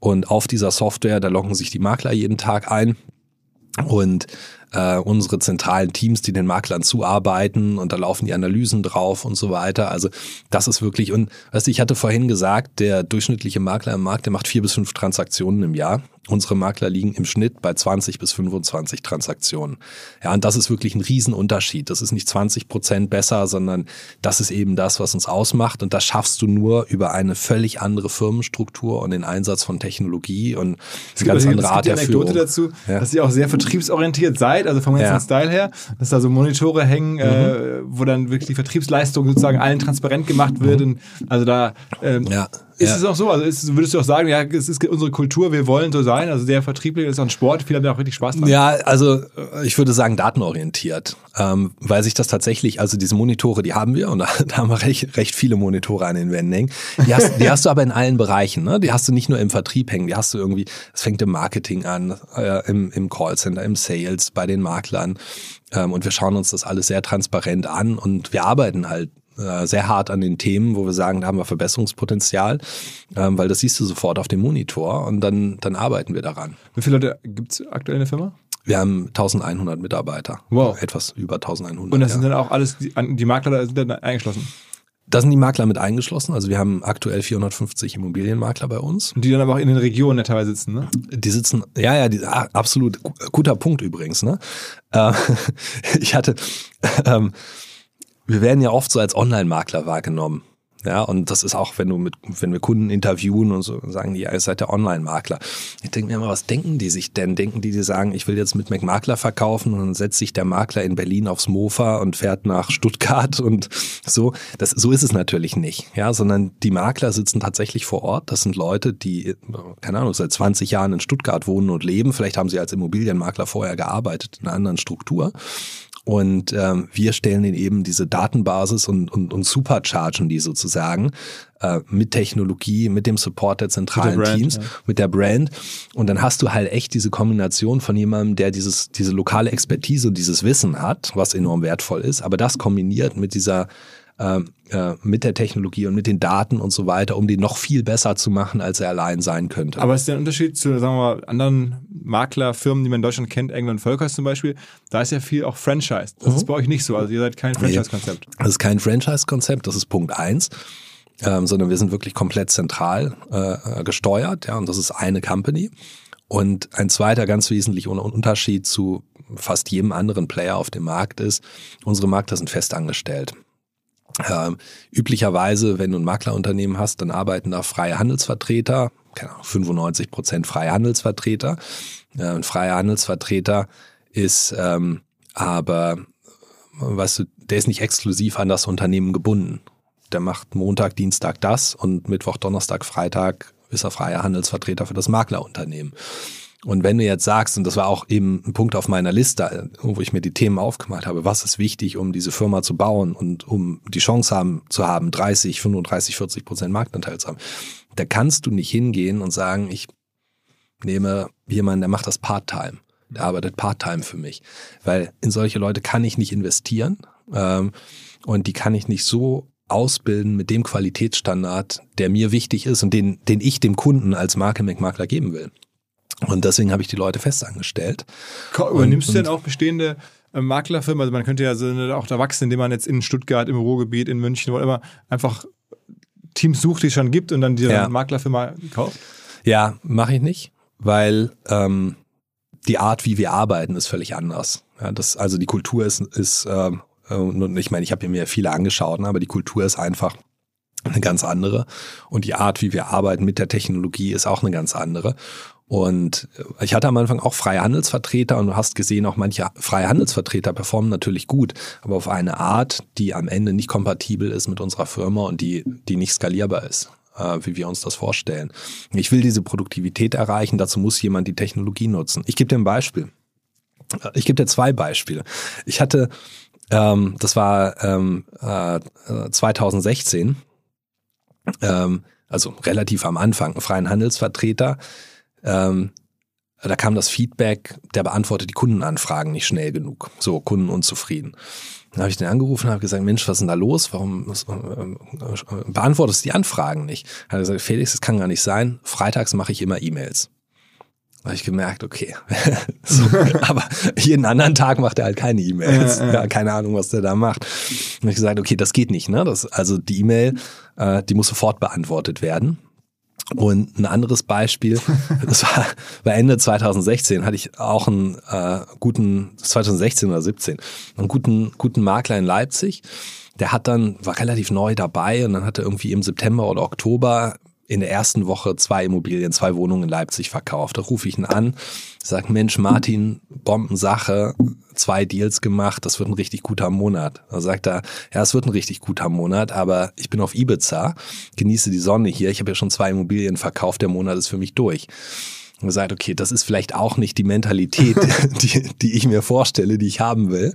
Und auf dieser Software, da loggen sich die Makler jeden Tag ein. Und äh, unsere zentralen Teams, die den Maklern zuarbeiten und da laufen die Analysen drauf und so weiter. Also das ist wirklich, und weißt du, ich hatte vorhin gesagt, der durchschnittliche Makler im Markt, der macht vier bis fünf Transaktionen im Jahr. Unsere Makler liegen im Schnitt bei 20 bis 25 Transaktionen. Ja, und das ist wirklich ein Riesenunterschied. Das ist nicht 20 Prozent besser, sondern das ist eben das, was uns ausmacht. Und das schaffst du nur über eine völlig andere Firmenstruktur und den Einsatz von Technologie und eine ganz andere Art der Führung. Anekdote dazu, ja. dass ihr auch sehr vertriebsorientiert seid, also vom ganzen ja. Style her, dass da so Monitore hängen, äh, mhm. äh, wo dann wirklich die Vertriebsleistung sozusagen allen transparent gemacht wird. Mhm. Und also da ähm, ja Ist Ja. es auch so? Also ist, würdest du auch sagen, ja, es ist unsere Kultur, wir wollen so sein, also sehr vertrieblich, das ist auch ein Sport, viele haben da auch richtig Spaß dran. Ja, also äh, ich würde sagen datenorientiert, ähm, weil sich das tatsächlich, also diese Monitore, die haben wir und da, da haben wir recht, recht viele Monitore an den Wänden hängen. Die hast, die hast du aber in allen Bereichen, ne? Die hast du nicht nur im Vertrieb hängen, die hast du irgendwie, es fängt im Marketing an, äh, im, im Callcenter, im Sales, bei den Maklern ähm, und wir schauen uns das alles sehr transparent an und wir arbeiten halt sehr hart an den Themen, wo wir sagen, da haben wir Verbesserungspotenzial, ähm, weil das siehst du sofort auf dem Monitor und dann, dann arbeiten wir daran. Wie viele Leute gibt es aktuell in der Firma? Wir haben 1100 Mitarbeiter. Wow. Etwas über 1100. Und das ja. sind dann auch alles, die, die Makler sind dann eingeschlossen. da sind die Makler mit eingeschlossen. Also wir haben aktuell 450 Immobilienmakler bei uns. Und die dann aber auch in den Regionen ja teilweise sitzen, ne? Die sitzen, ja, ja, die, ah, absolut gu- guter Punkt übrigens. Ne? Äh, ich hatte, ähm, wir werden ja oft so als Online-Makler wahrgenommen. Ja, und das ist auch, wenn du mit, wenn wir Kunden interviewen und so, sagen die, ihr seid der Online-Makler. Ich denke mir immer, was denken die sich denn? Denken die, die sagen, ich will jetzt mit McMakler verkaufen und dann setzt sich der Makler in Berlin aufs Mofa und fährt nach Stuttgart und so. Das, so ist es natürlich nicht. Ja, sondern die Makler sitzen tatsächlich vor Ort. Das sind Leute, die, keine Ahnung, seit 20 Jahren in Stuttgart wohnen und leben. Vielleicht haben sie als Immobilienmakler vorher gearbeitet in einer anderen Struktur. Und ähm, wir stellen ihnen eben diese Datenbasis und, und, und superchargen die sozusagen äh, mit Technologie, mit dem Support der zentralen Mit der Brand, Teams, ja. mit der Brand. Und dann hast du halt echt diese Kombination von jemandem, der dieses, diese lokale Expertise und dieses Wissen hat, was enorm wertvoll ist, aber das kombiniert mit dieser äh, äh, mit der Technologie und mit den Daten und so weiter, um die noch viel besser zu machen, als er allein sein könnte. Aber ist der Unterschied zu, sagen wir mal, anderen Maklerfirmen, die man in Deutschland kennt, England Völkers zum Beispiel, da ist ja viel auch Franchise. Das ist bei euch nicht so. Also ihr seid kein Franchise-Konzept. Das ist kein Franchise-Konzept, das ist Punkt eins, ähm, sondern wir sind wirklich komplett zentral äh, äh, gesteuert, ja, und das ist eine Company. Und ein zweiter ganz wesentlicher Un- Unterschied zu fast jedem anderen Player auf dem Markt ist, unsere Makler sind fest angestellt. Ähm, üblicherweise, wenn du ein Maklerunternehmen hast, dann arbeiten da freie Handelsvertreter, keine Ahnung, 95 Prozent freie Handelsvertreter. Äh, ein freier Handelsvertreter ist ähm, aber, weißt du, der ist nicht exklusiv an das Unternehmen gebunden. Der macht Montag, Dienstag das und Mittwoch, Donnerstag, Freitag ist er freier Handelsvertreter für das Maklerunternehmen. Und wenn du jetzt sagst, und das war auch eben ein Punkt auf meiner Liste, wo ich mir die Themen aufgemacht habe, was ist wichtig, um diese Firma zu bauen und um die Chance haben, zu haben, 30, 35, 40 Prozent Marktanteil zu haben, da kannst du nicht hingehen und sagen, ich nehme jemanden, der macht das Part-Time. Der arbeitet Part-Time für mich. Weil in solche Leute kann ich nicht investieren ähm, und die kann ich nicht so ausbilden mit dem Qualitätsstandard, der mir wichtig ist und den, den ich dem Kunden als Marke McMakler geben will. Und deswegen habe ich die Leute festangestellt. Ko- Übernimmst Und- du denn auch bestehende äh, Maklerfirmen? Also man könnte ja so auch da wachsen, indem man jetzt in Stuttgart, im Ruhrgebiet, in München, wo immer einfach Teams sucht, die es schon gibt und dann die Ja. Maklerfirma kauft. Ja, mache ich nicht, weil ähm, die Art, wie wir arbeiten, ist völlig anders. Ja, das, also die Kultur ist, ist äh, und ich meine, ich habe mir viele angeschaut, ne, aber die Kultur ist einfach eine ganz andere. Und die Art, wie wir arbeiten mit der Technologie, ist auch eine ganz andere. Und äh, ich hatte am Anfang auch freie Handelsvertreter und du hast gesehen, auch manche freie Handelsvertreter performen natürlich gut, aber auf eine Art, die am Ende nicht kompatibel ist mit unserer Firma und die, die nicht skalierbar ist, äh, wie wir uns das vorstellen. Ich will diese Produktivität erreichen, dazu muss jemand die Technologie nutzen. Ich gebe dir ein Beispiel. Äh, Ich gebe dir zwei Beispiele. Ich hatte, ähm, das war ähm, äh, 2016, ähm, also relativ am Anfang, einen freien Handelsvertreter. Ähm, da kam das Feedback, der beantwortet die Kundenanfragen nicht schnell genug. So, Kunden unzufrieden. Dann habe ich den angerufen und habe gesagt, Mensch, was ist denn da los? Warum äh, beantwortest du die Anfragen nicht? Hat er gesagt, Felix, das kann gar nicht sein. Freitags mache ich immer E-Mails. Da habe ich gemerkt, okay. so, aber jeden anderen Tag macht er halt keine E-Mails. Ja, ja. Ja, keine Ahnung, was der da macht. Und habe ich gesagt, okay, das geht nicht. Ne? Das, also die E-Mail, äh, die muss sofort beantwortet werden. Und ein anderes Beispiel, das war bei Ende 2016, hatte ich auch einen äh, guten, 2016 oder 17, einen guten, guten Makler in Leipzig. Der hat dann, war relativ neu dabei und dann hat er irgendwie im September oder Oktober in der ersten Woche zwei Immobilien, zwei Wohnungen in Leipzig verkauft. Da rufe ich ihn an, sag Mensch, Martin, Bombensache, zwei Deals gemacht, das wird ein richtig guter Monat. Da sagt er, ja, es wird ein richtig guter Monat, aber ich bin auf Ibiza, genieße die Sonne hier, ich habe ja schon zwei Immobilien verkauft, der Monat ist für mich durch. Und sagt, okay, das ist vielleicht auch nicht die Mentalität, die, die ich mir vorstelle, die ich haben will.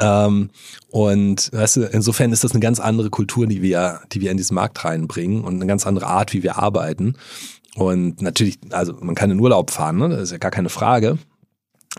Ähm, und weißt du, insofern ist das eine ganz andere Kultur, die wir, die wir in diesen Markt reinbringen und eine ganz andere Art, wie wir arbeiten. Und natürlich, also man kann in Urlaub fahren, ne? das ist ja gar keine Frage.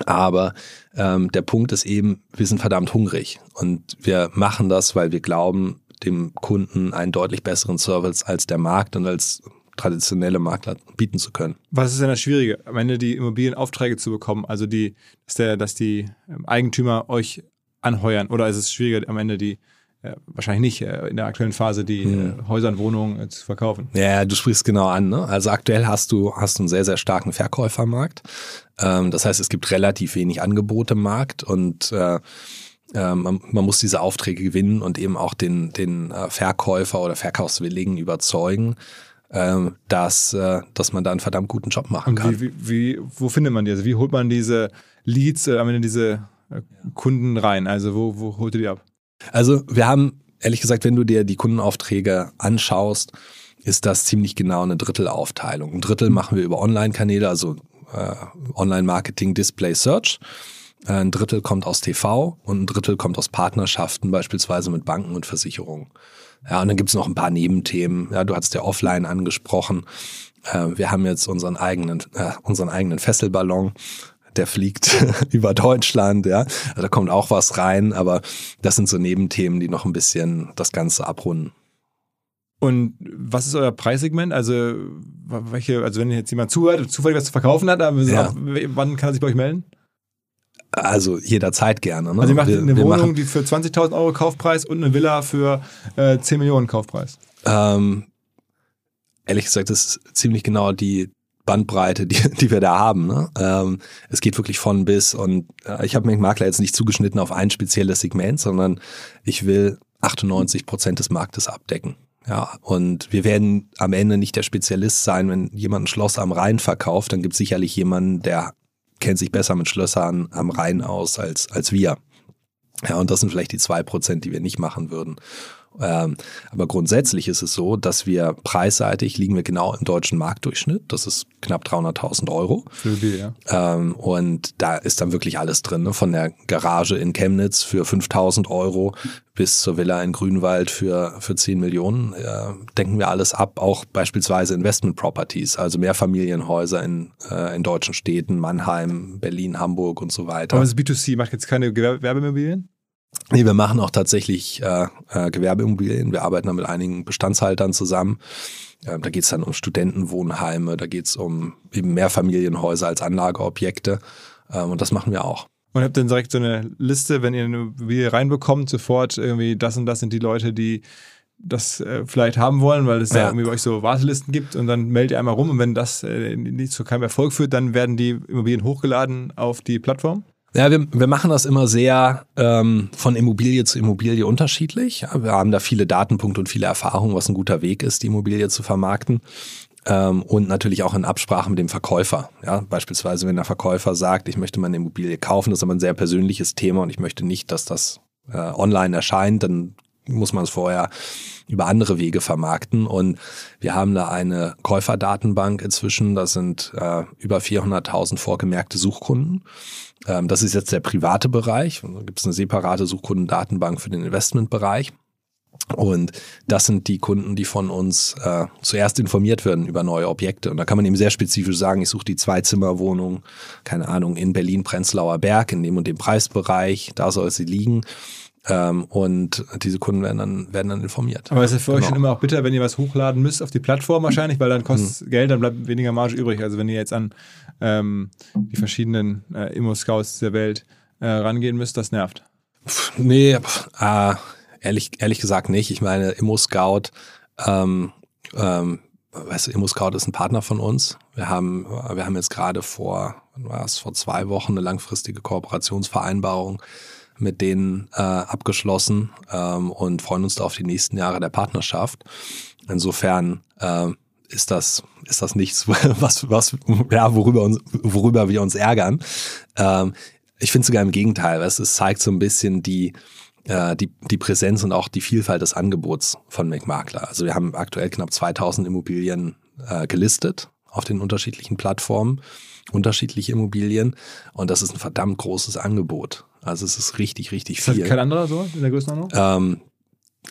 Aber ähm, der Punkt ist eben, wir sind verdammt hungrig und wir machen das, weil wir glauben, dem Kunden einen deutlich besseren Service als der Markt und als traditionelle Makler bieten zu können. Was ist denn das Schwierige, am Ende die Immobilienaufträge zu bekommen? Also die, dass, der, dass die ähm, Eigentümer euch anheuern oder ist es schwieriger am Ende die äh, wahrscheinlich nicht äh, in der aktuellen Phase die hm. äh, Häuser und Wohnungen zu verkaufen. Ja, du sprichst genau an. Ne? Also aktuell hast du hast einen sehr sehr starken Verkäufermarkt. Ähm, das heißt, es gibt relativ wenig Angebote im Markt und äh, man, man muss diese Aufträge gewinnen und eben auch den den Verkäufer oder Verkaufswilligen überzeugen, ähm, dass äh, dass man da einen verdammt guten Job machen kann. Wie, wie, wie, wo findet man die? Also wie holt man diese Leads, äh, am Ende diese äh, Kunden rein? Also wo, wo holt ihr die ab? Also wir haben, ehrlich gesagt, wenn du dir die Kundenaufträge anschaust, ist das ziemlich genau eine Drittelaufteilung. Ein Drittel machen wir über Online-Kanäle, also äh, Online-Marketing, Display, Search. Ein Drittel kommt aus TV und ein Drittel kommt aus Partnerschaften, beispielsweise mit Banken und Versicherungen. Ja, und dann gibt's noch ein paar Nebenthemen. Ja, du hast ja offline angesprochen. Äh, wir haben jetzt unseren eigenen, äh, unseren eigenen Fesselballon der fliegt über Deutschland, ja. Also da kommt auch was rein, aber das sind so Nebenthemen, die noch ein bisschen das Ganze abrunden. Und was ist euer Preissegment? Also, welche, also wenn jetzt jemand zuhört, zufällig was zu verkaufen hat, ja. wann kann er sich bei euch melden? Also jederzeit gerne. Ne? Also ihr macht wir, eine Wohnung, machen, die für 20.000 Euro Kaufpreis und eine Villa für äh, 10 Millionen Kaufpreis. Ähm, ehrlich gesagt, das ist ziemlich genau die, Bandbreite, die, die wir da haben. Ne? Ähm, es geht wirklich von bis und äh, ich habe mich Makler jetzt nicht zugeschnitten auf ein spezielles Segment, sondern ich will 98 Prozent des Marktes abdecken. Ja, und wir werden am Ende nicht der Spezialist sein, wenn jemand ein Schloss am Rhein verkauft, dann gibt es sicherlich jemanden, der kennt sich besser mit Schlössern am Rhein aus als, als wir. Ja, und das sind vielleicht die zwei Prozent, die wir nicht machen würden. Ähm, aber grundsätzlich ist es so, dass wir preisseitig liegen wir genau im deutschen Marktdurchschnitt. Das ist knapp 300.000 Euro. Für die, ja. Ähm, und da ist dann wirklich alles drin, ne? von der Garage in Chemnitz für 5.000 Euro bis zur Villa in Grünwald für, für 10 Millionen. Äh, denken wir alles ab, auch beispielsweise Investment Properties, also Mehrfamilienhäuser in, äh, in deutschen Städten, Mannheim, Berlin, Hamburg und so weiter. Aber das B2C macht jetzt keine Gewerbeimmobilien? Nee, wir machen auch tatsächlich äh, äh, Gewerbeimmobilien. Wir arbeiten da mit einigen Bestandshaltern zusammen. Äh, da geht es dann um Studentenwohnheime, da geht es um eben Mehrfamilienhäuser als Anlageobjekte. Äh, und das machen wir auch. Und habt dann direkt so eine Liste, wenn ihr eine Immobilie reinbekommt, sofort irgendwie das und das sind die Leute, die das äh, vielleicht haben wollen, weil es ja. da irgendwie bei euch so Wartelisten gibt und dann meldet ihr einmal rum und wenn das äh, nicht zu keinem Erfolg führt, dann werden die Immobilien hochgeladen auf die Plattform? Ja, wir, wir machen das immer sehr ähm, von Immobilie zu Immobilie unterschiedlich. Ja, wir haben da viele Datenpunkte und viele Erfahrungen, was ein guter Weg ist, die Immobilie zu vermarkten. Ähm, und natürlich auch in Absprache mit dem Verkäufer. Ja, beispielsweise, wenn der Verkäufer sagt, ich möchte meine Immobilie kaufen, das ist aber ein sehr persönliches Thema und ich möchte nicht, dass das äh, online erscheint, dann muss man es vorher über andere Wege vermarkten. Und wir haben da eine Käuferdatenbank inzwischen. Das sind äh, über 400.000 vorgemerkte Suchkunden. Ähm, das ist jetzt der private Bereich. Da gibt es eine separate Suchkundendatenbank für den Investmentbereich. Und das sind die Kunden, die von uns äh, zuerst informiert werden über neue Objekte. Und da kann man eben sehr spezifisch sagen, ich suche die Zweizimmerwohnung, keine Ahnung, in Berlin-Prenzlauer Berg, in dem und dem Preisbereich, da soll sie liegen. Ähm, und diese Kunden werden dann, werden dann informiert. Aber ist ja für genau. euch schon immer auch bitter, wenn ihr was hochladen müsst auf die Plattform wahrscheinlich, weil dann kostet es mhm. Geld, dann bleibt weniger Marge übrig. Also wenn ihr jetzt an ähm, die verschiedenen äh, Immo-Scouts der Welt äh, rangehen müsst, das nervt. Pff, nee, pff, äh, ehrlich, ehrlich gesagt nicht. Ich meine, Immo-Scout, ähm, ähm, weißt du, Immo-Scout ist ein Partner von uns. Wir haben, wir haben jetzt gerade vor, wann war es, vor zwei Wochen eine langfristige Kooperationsvereinbarung mit denen äh, abgeschlossen ähm, und freuen uns da auf die nächsten Jahre der Partnerschaft. Insofern äh, ist das ist das nichts, was was ja worüber uns worüber wir uns ärgern. Ähm, ich finde sogar im Gegenteil, weil es zeigt so ein bisschen die, äh, die, die Präsenz und auch die Vielfalt des Angebots von McMakler. Also wir haben aktuell knapp 2000 Immobilien äh, gelistet auf den unterschiedlichen Plattformen, unterschiedliche Immobilien und das ist ein verdammt großes Angebot. Also es ist richtig, richtig viel. Ist kein anderer so in der Größenordnung? Ähm,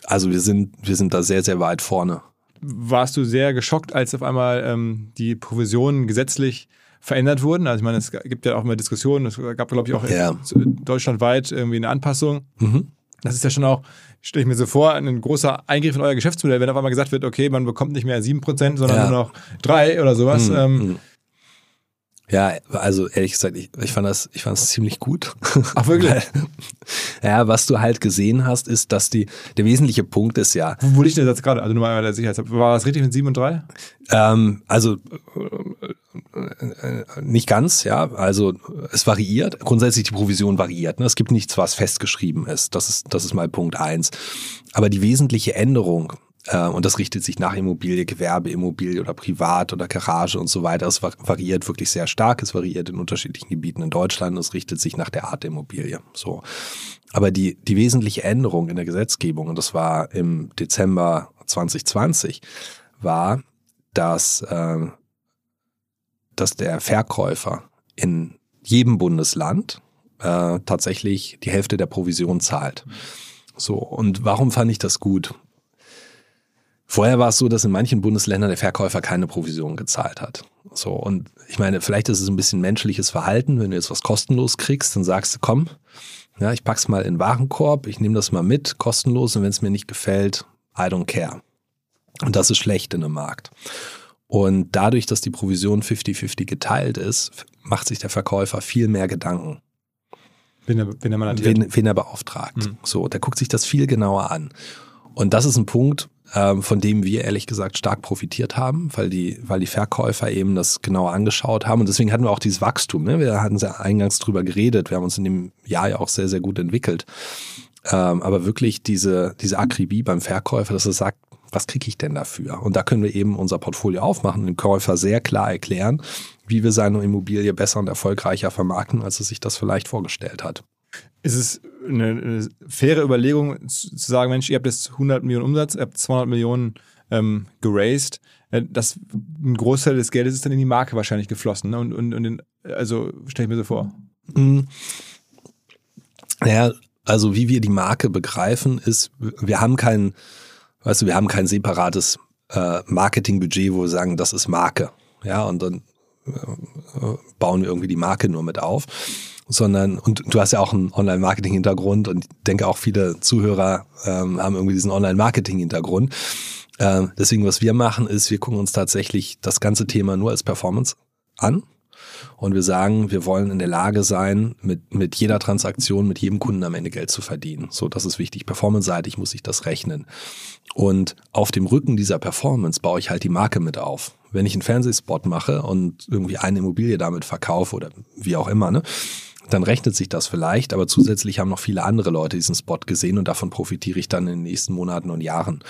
also wir sind, wir sind da sehr, sehr weit vorne. Warst du sehr geschockt, als auf einmal ähm, die Provisionen gesetzlich verändert wurden? Also ich meine, es gibt ja auch immer Diskussionen, es gab, glaube ich, auch Ja. deutschlandweit irgendwie eine Anpassung. Mhm. Das ist ja schon auch, stelle ich mir so vor, ein großer Eingriff in euer Geschäftsmodell, wenn auf einmal gesagt wird, okay, man bekommt nicht mehr 7%, sondern Ja. nur noch 3 oder sowas. Mhm. Ähm, Mhm. Ja, also ehrlich gesagt, ich, ich fand das, ich fand das ziemlich gut. Ach, wirklich? Weil, ja, was du halt gesehen hast, ist, dass die, der wesentliche Punkt ist ja, wo wo liegt denn das jetzt gerade? Also nur mal der Sicherheit. War das richtig mit 7 und 3? ähm, also nicht ganz, ja, also es variiert. Grundsätzlich die Provision variiert. Ne? Es gibt nichts, was festgeschrieben ist. Das ist, das ist mal Punkt eins. Aber die wesentliche Änderung und das richtet sich nach Immobilie, Gewerbeimmobilie oder Privat oder Garage und so weiter. Es va- variiert wirklich sehr stark. Es variiert in unterschiedlichen Gebieten in Deutschland. Es richtet sich nach der Art der Immobilie. So. Aber die, die wesentliche Änderung in der Gesetzgebung, und das war im Dezember 2020, war, dass, äh, dass der Verkäufer in jedem Bundesland äh, tatsächlich die Hälfte der Provision zahlt. So, und warum fand ich das gut? Vorher war es so, dass in manchen Bundesländern der Verkäufer keine Provision gezahlt hat. So, und ich meine, vielleicht ist es ein bisschen menschliches Verhalten, wenn du jetzt was kostenlos kriegst, dann sagst du, komm, ja, ich pack's mal in den Warenkorb, ich nehme das mal mit, kostenlos, und wenn es mir nicht gefällt, I don't care. Und das ist schlecht in einem Markt. Und dadurch, dass die Provision 50-50 geteilt ist, macht sich der Verkäufer viel mehr Gedanken Wenn er, wenn er wen, wen er beauftragt. So, der guckt sich das viel genauer an. Und das ist ein Punkt, von dem wir ehrlich gesagt stark profitiert haben, weil die, weil die Verkäufer eben das genauer angeschaut haben. Und deswegen hatten wir auch dieses Wachstum. Ne? Wir hatten ja eingangs drüber geredet. Wir haben uns in dem Jahr ja auch sehr, sehr gut entwickelt. Ähm, aber wirklich diese, diese Akribie beim Verkäufer, dass er sagt, was kriege ich denn dafür? Und da können wir eben unser Portfolio aufmachen und dem Käufer sehr klar erklären, wie wir seine Immobilie besser und erfolgreicher vermarkten, als er sich das vielleicht vorgestellt hat. Ist es eine, eine faire Überlegung zu, sagen, Mensch, ihr habt jetzt 100 Millionen Umsatz, ihr habt 200 Millionen ähm, geraced, äh, das, ein Großteil des Geldes ist dann in die Marke wahrscheinlich geflossen. Ne? Und, und, und in, also stelle ich mir so vor. Mm. Naja, also wie wir die Marke begreifen, ist, wir haben kein, weißt du, wir haben kein separates äh, Marketingbudget, wo wir sagen, das ist Marke. Ja, und dann äh, bauen wir irgendwie die Marke nur mit auf. Sondern, und du hast ja auch einen Online-Marketing-Hintergrund und ich denke auch viele Zuhörer ähm, haben irgendwie diesen Online-Marketing-Hintergrund. Ähm, deswegen, was wir machen, ist, wir gucken uns tatsächlich das ganze Thema nur als Performance an und wir sagen, wir wollen in der Lage sein, mit, mit jeder Transaktion, mit jedem Kunden am Ende Geld zu verdienen. So, das ist wichtig. Performance-seitig muss ich das rechnen. Und auf dem Rücken dieser Performance baue ich halt die Marke mit auf. Wenn ich einen Fernsehspot mache und irgendwie eine Immobilie damit verkaufe oder wie auch immer, ne, dann rechnet sich das vielleicht, aber zusätzlich haben noch viele andere Leute diesen Spot gesehen und davon profitiere ich dann in den nächsten Monaten und Jahren.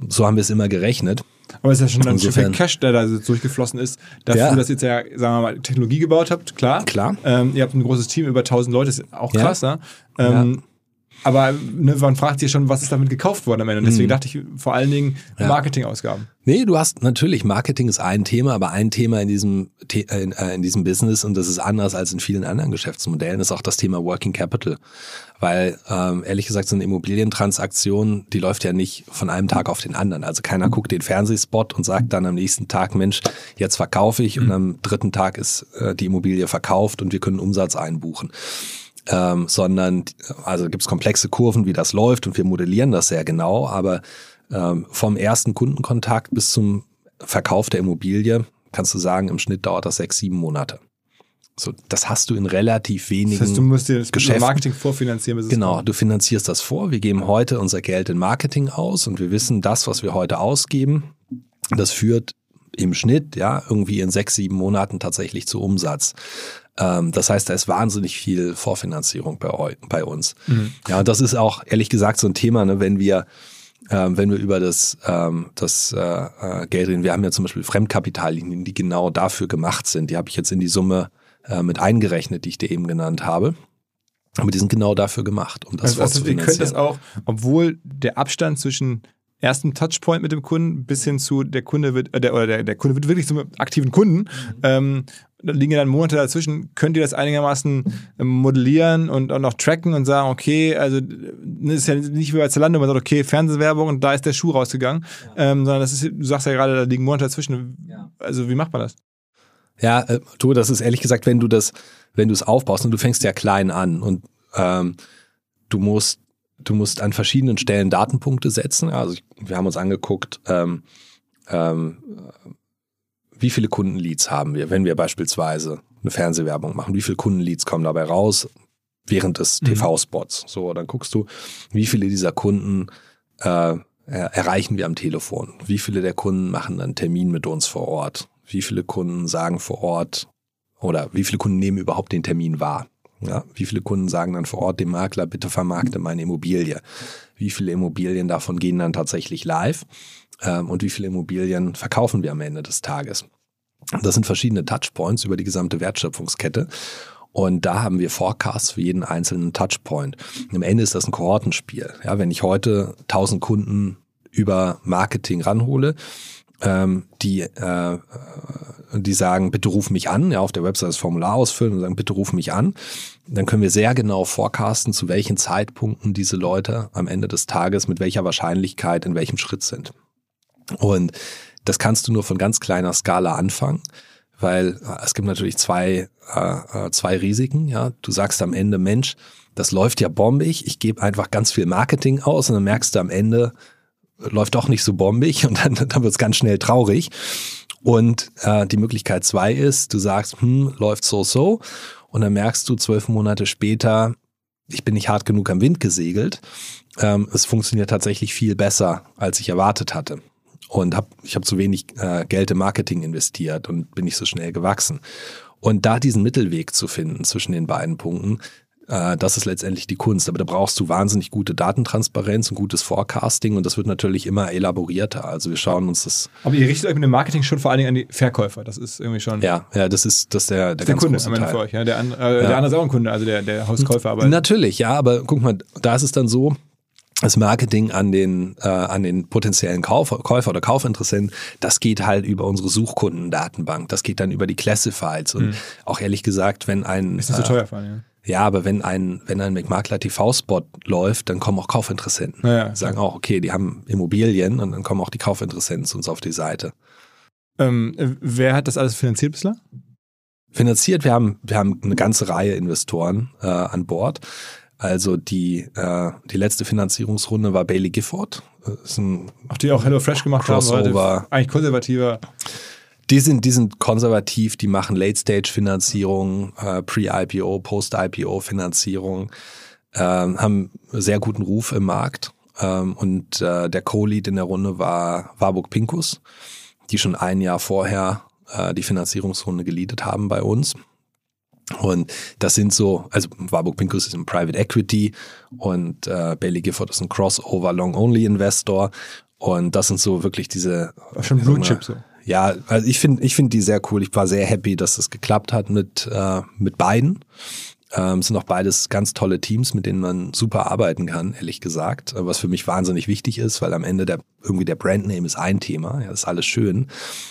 Und so haben wir es immer gerechnet. Aber es ist ja schon ein Stück Insofern- Cash, der da so durchgeflossen ist, dafür, Ja. dass ihr jetzt ja, sagen wir mal, Technologie gebaut habt, klar. Klar. Ähm, ihr habt ein großes Team, über 1000 Leute, ist auch Ja. krass, ne? Ähm, Aber ne, man fragt sich schon, was ist damit gekauft worden am Ende? Und deswegen dachte ich vor allen Dingen Mhm. Ja. Marketingausgaben. Nee, du hast natürlich, Marketing ist ein Thema, aber ein Thema in diesem, äh, in, äh, in diesem Business und das ist anders als in vielen anderen Geschäftsmodellen, ist auch das Thema Working Capital. Weil ähm, ehrlich gesagt, so eine Immobilientransaktion, die läuft ja nicht von einem Tag auf den anderen. Also keiner guckt den Fernsehspot und sagt dann am nächsten Tag, Mensch, jetzt verkaufe ich und am dritten Tag ist äh, die Immobilie verkauft und wir können Umsatz einbuchen ähm, sondern also gibt es komplexe Kurven, wie das läuft und wir modellieren das sehr genau, aber ähm, vom ersten Kundenkontakt bis zum Verkauf der Immobilie kannst du sagen, im Schnitt dauert das sechs, sieben Monate. So, das hast du in relativ wenigen Das heißt, du musst dir das Geschäften. Marketing vorfinanzieren, Genau, du finanzierst das vor. Wir geben heute unser Geld in Marketing aus und wir wissen, das, was wir heute ausgeben, das führt im Schnitt ja irgendwie in sechs, sieben Monaten tatsächlich zu Umsatz. Ähm, das heißt, da ist wahnsinnig viel Vorfinanzierung bei, bei uns. Ja, und das ist auch ehrlich gesagt so ein Thema, ne, wenn wir ähm, wenn wir über das, ähm, das äh, äh, Geld reden. Wir haben ja zum Beispiel Fremdkapitallinien, die genau dafür gemacht sind. Die habe ich jetzt in die Summe äh, mit eingerechnet, die ich dir eben genannt habe. Aber die sind genau dafür gemacht, um das Also, also ihr könnt das auch, obwohl der Abstand zwischen erstem Touchpoint mit dem Kunden bis hin zu der Kunde wird, äh, der, oder der, der Kunde wird wirklich zum aktiven Kunden, ähm, da liegen ja dann Monate dazwischen, könnt ihr das einigermaßen ähm, modellieren und auch noch tracken und sagen, okay, also das ist ja nicht wie bei Zalando, man sagt, okay, Fernsehwerbung und da ist der Schuh rausgegangen, ähm, sondern das ist, du sagst ja gerade, da liegen Monate dazwischen. Also wie macht man das? Ja, äh, du, das ist ehrlich gesagt, wenn du das, wenn du es aufbaust und du fängst ja klein an und ähm, du musst, du musst an verschiedenen Stellen Datenpunkte setzen. Also ich, wir haben uns angeguckt, ähm, ähm, wie viele Kundenleads haben wir, wenn wir beispielsweise eine Fernsehwerbung machen, wie viele Kundenleads kommen dabei raus während des Mhm. TV-Spots. So, dann guckst du, wie viele dieser Kunden äh, er- erreichen wir am Telefon, wie viele der Kunden machen einen Termin mit uns vor Ort, wie viele Kunden sagen vor Ort oder wie viele Kunden nehmen überhaupt den Termin wahr. Ja, wie viele Kunden sagen dann vor Ort dem Makler, bitte vermarkte meine Immobilie? Wie viele Immobilien davon gehen dann tatsächlich live? Ähm, und wie viele Immobilien verkaufen wir am Ende des Tages? Das sind verschiedene Touchpoints über die gesamte Wertschöpfungskette. Und da haben wir Forecasts für jeden einzelnen Touchpoint. Und am Ende ist das ein Kohortenspiel. Ja, wenn ich heute 1000 Kunden über Marketing ranhole, ähm, die, äh, die sagen, bitte ruf mich an, ja, auf der Website das Formular ausfüllen und sagen, bitte ruf mich an, dann können wir sehr genau forecasten, zu welchen Zeitpunkten diese Leute am Ende des Tages mit welcher Wahrscheinlichkeit in welchem Schritt sind. Und das kannst du nur von ganz kleiner Skala anfangen, weil äh, es gibt natürlich zwei, äh, äh, zwei Risiken. Ja, du sagst am Ende, Mensch, das läuft ja bombig. Ich gebe einfach ganz viel Marketing aus und dann merkst du am Ende, läuft doch nicht so bombig und dann, dann wird es ganz schnell traurig. Und äh, die Möglichkeit zwei ist, du sagst, hm, läuft so so und dann merkst du zwölf Monate später, ich bin nicht hart genug am Wind gesegelt. Ähm, es funktioniert tatsächlich viel besser, als ich erwartet hatte. Und hab, ich habe zu wenig äh, Geld im Marketing investiert und bin nicht so schnell gewachsen. Und da diesen Mittelweg zu finden zwischen den beiden Punkten, das ist letztendlich die Kunst. Aber da brauchst du wahnsinnig gute Datentransparenz und gutes Forecasting und das wird natürlich immer elaborierter. Also wir schauen uns das, Aber ihr richtet euch mit dem Marketing schon vor allen Dingen an die Verkäufer. Das ist irgendwie schon ja, ja, das ist das ist der, der, der ganz Kunde große am Ende Teil. für euch. Ja? Der, an, äh, der andere ist auch ein Kunde, also der, der Hauskäufer. Aber Natürlich, ja, aber guck mal, da ist es dann so, das Marketing an den, äh, an den potenziellen Käufer, Käufer oder Kaufinteressenten, das geht halt über unsere Suchkundendatenbank. Das geht dann über die Classifieds. Und auch ehrlich gesagt, wenn ein ist nicht so äh, teuer vor allem. ja, aber wenn ein, wenn ein McMakler TV-Spot läuft, dann kommen auch Kaufinteressenten. Ja, ja, Die sagen auch, okay, die haben Immobilien und dann kommen auch die Kaufinteressenten zu uns auf die Seite. Ja. Ähm, äh, wer hat das alles finanziert bislang? Finanziert, wir haben, wir haben eine ganze Reihe Investoren äh, an Bord. Also die, äh, die letzte Finanzierungsrunde war Bailey Gifford. Das ist ein, Auch die auch HelloFresh gemacht Crossover. haben. Eigentlich konservativer. Die, sind, die sind konservativ, die machen Late-Stage-Finanzierung, äh, Pre-IPO, Post-IPO-Finanzierung, ähm, haben sehr guten Ruf im Markt. Ähm, und äh, der Co-Lead in der Runde war Warburg Pinkus, die schon ein Jahr vorher äh, die Finanzierungsrunde geleadet haben bei uns. Und das sind so, also Warburg Pinkus ist ein Private Equity und äh, Bailey Gifford ist ein Crossover Long-Only Investor. Und das sind so wirklich diese schon Blue Chip so. Ja, also ich finde ich finde die sehr cool. Ich war sehr happy, dass es geklappt hat mit, äh, mit beiden. Ähm, es sind auch beides ganz tolle Teams, mit denen man super arbeiten kann, ehrlich gesagt. Was für mich wahnsinnig wichtig ist, weil am Ende der irgendwie der Brandname ist ein Thema, ja, das ist alles schön.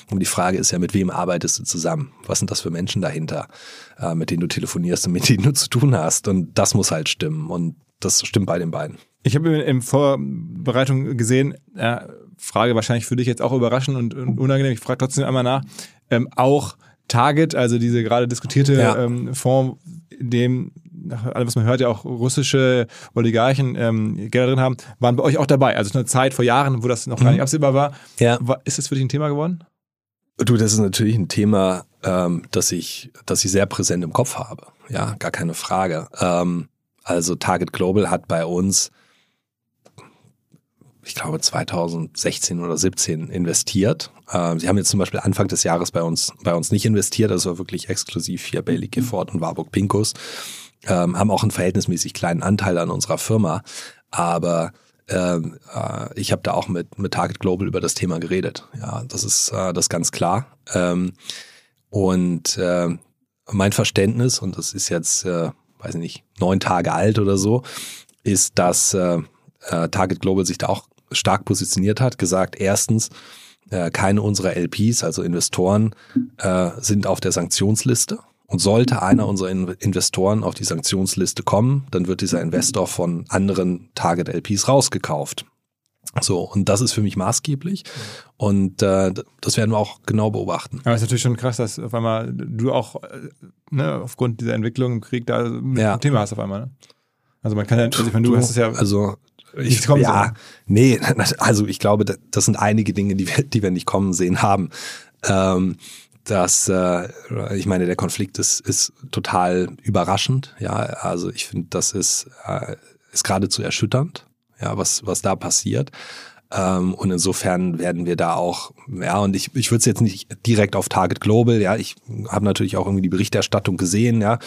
Und die Frage ist ja, mit wem arbeitest du zusammen? Was sind das für Menschen dahinter, äh, mit denen du telefonierst und mit denen du zu tun hast? Und das muss halt stimmen. Und das stimmt bei den beiden. Ich habe in Vorbereitung gesehen, äh, Frage wahrscheinlich für dich jetzt auch überraschend und, und unangenehm, ich frage trotzdem einmal nach, ähm, auch Target, also diese gerade diskutierte Ja. ähm, Fonds, in dem nach allem, was man hört, ja auch russische Oligarchen ähm, Gelder drin haben, waren bei euch auch dabei. Also es ist eine Zeit vor Jahren, wo das noch gar nicht absehbar war. Ja. Ist das für dich ein Thema geworden? Du, das ist natürlich ein Thema, ähm, das ich, das ich sehr präsent im Kopf habe. Ja, gar keine Frage. Ähm, also Target Global hat bei uns, ich glaube 2016 oder 17 investiert. Ähm, sie haben jetzt zum Beispiel Anfang des Jahres bei uns, bei uns nicht investiert. Das war wirklich exklusiv hier Bailey Gifford und Warburg Pincus. Ähm, haben auch einen verhältnismäßig kleinen Anteil an unserer Firma. Aber ähm, äh, ich habe da auch mit, mit Target Global über das Thema geredet. Ja, das ist äh, das ist ganz klar. Ähm, und äh, mein Verständnis, und das ist jetzt, äh, weiß ich nicht, neun Tage alt oder so, ist, dass äh, äh, Target Global sich da auch stark positioniert hat, gesagt, erstens, äh, keine unserer LPs, also Investoren, äh, sind auf der Sanktionsliste. Und sollte einer unserer Investoren auf die Sanktionsliste kommen, dann wird dieser Investor von anderen Target LPs rausgekauft. So, und das ist für mich maßgeblich. Und äh, das werden wir auch genau beobachten. Aber es ist natürlich schon krass, dass auf einmal du auch äh, ne, aufgrund dieser Entwicklung im Krieg da Ja. ein Thema hast auf einmal. Ne? Also man kann ja, also ich meine, du hast es ja Also ich, kommen ja, sehen. nee, also ich glaube, da- das sind einige Dinge, die wir, die wir nicht kommen sehen haben. Ähm, dass äh, ich meine, der Konflikt ist, ist total überraschend. Ja, also ich finde, das ist, äh, ist geradezu erschütternd, ja, was, was da passiert. Ähm, und insofern werden wir da auch, ja, und ich, ich würde es jetzt nicht direkt auf Target Global, ja, ich habe natürlich auch irgendwie die Berichterstattung gesehen, ja.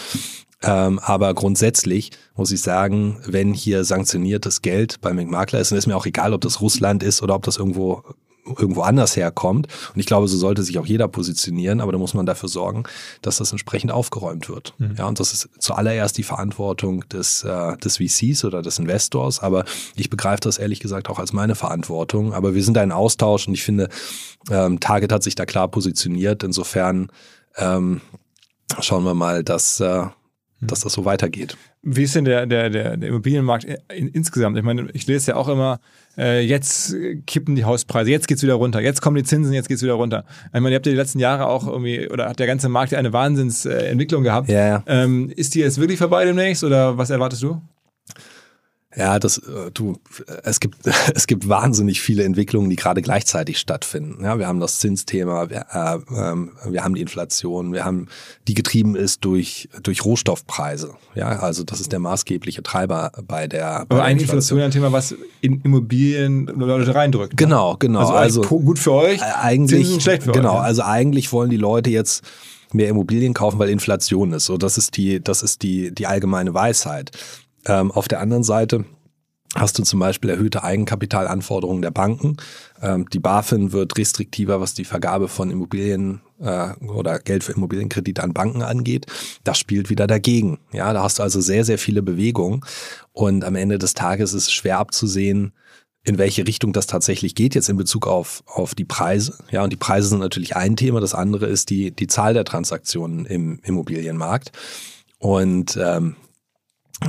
Ähm, aber grundsätzlich muss ich sagen, wenn hier sanktioniertes Geld bei McMakler ist, dann ist mir auch egal, ob das Russland ist oder ob das irgendwo irgendwo anders herkommt. Und ich glaube, so sollte sich auch jeder positionieren, aber da muss man dafür sorgen, dass das entsprechend aufgeräumt wird. Ja, und das ist zuallererst die Verantwortung des, äh, des VCs oder des Investors, aber ich begreife das ehrlich gesagt auch als meine Verantwortung. Aber wir sind da in Austausch und ich finde, ähm, Target hat sich da klar positioniert. Insofern ähm, schauen wir mal, dass, äh, dass das so weitergeht. Wie ist denn der, der, der, der Immobilienmarkt in, insgesamt? Ich meine, ich lese ja auch immer, äh, jetzt kippen die Hauspreise, jetzt geht's wieder runter, jetzt kommen die Zinsen, jetzt geht's wieder runter. Ich meine, ihr habt ja die letzten Jahre auch irgendwie, oder hat der ganze Markt ja eine Wahnsinnsentwicklung äh, gehabt. Ja, ja. Ähm, ist die jetzt wirklich vorbei demnächst oder was erwartest du? Ja, das, äh, du, es gibt, es gibt wahnsinnig viele Entwicklungen, die gerade gleichzeitig stattfinden. Ja, wir haben das Zinsthema, wir, äh, ähm, wir haben die Inflation, wir haben, die getrieben ist durch, durch Rohstoffpreise. Ja, also das ist der maßgebliche Treiber bei der, bei Aber eigentlich Inflation ein Thema, was in Immobilien Leute reindrückt. ne? Genau, genau. Also, Also, gut für euch, eigentlich, Zinsen schlecht für genau, euch. ja. also eigentlich wollen die Leute jetzt mehr Immobilien kaufen, weil Inflation ist. So, das ist die, das ist die, die allgemeine Weisheit. Ähm, auf der anderen Seite hast du zum Beispiel erhöhte Eigenkapitalanforderungen der Banken. Ähm, die BaFin wird restriktiver, was die Vergabe von Immobilien äh, oder Geld für Immobilienkredite an Banken angeht. Das spielt wieder dagegen. Ja, da hast du also sehr, sehr viele Bewegungen. Und am Ende des Tages ist es schwer abzusehen, in welche Richtung das tatsächlich geht jetzt in Bezug auf, auf die Preise. Ja, und die Preise sind natürlich ein Thema. Das andere ist die, die Zahl der Transaktionen im Immobilienmarkt. Und ähm,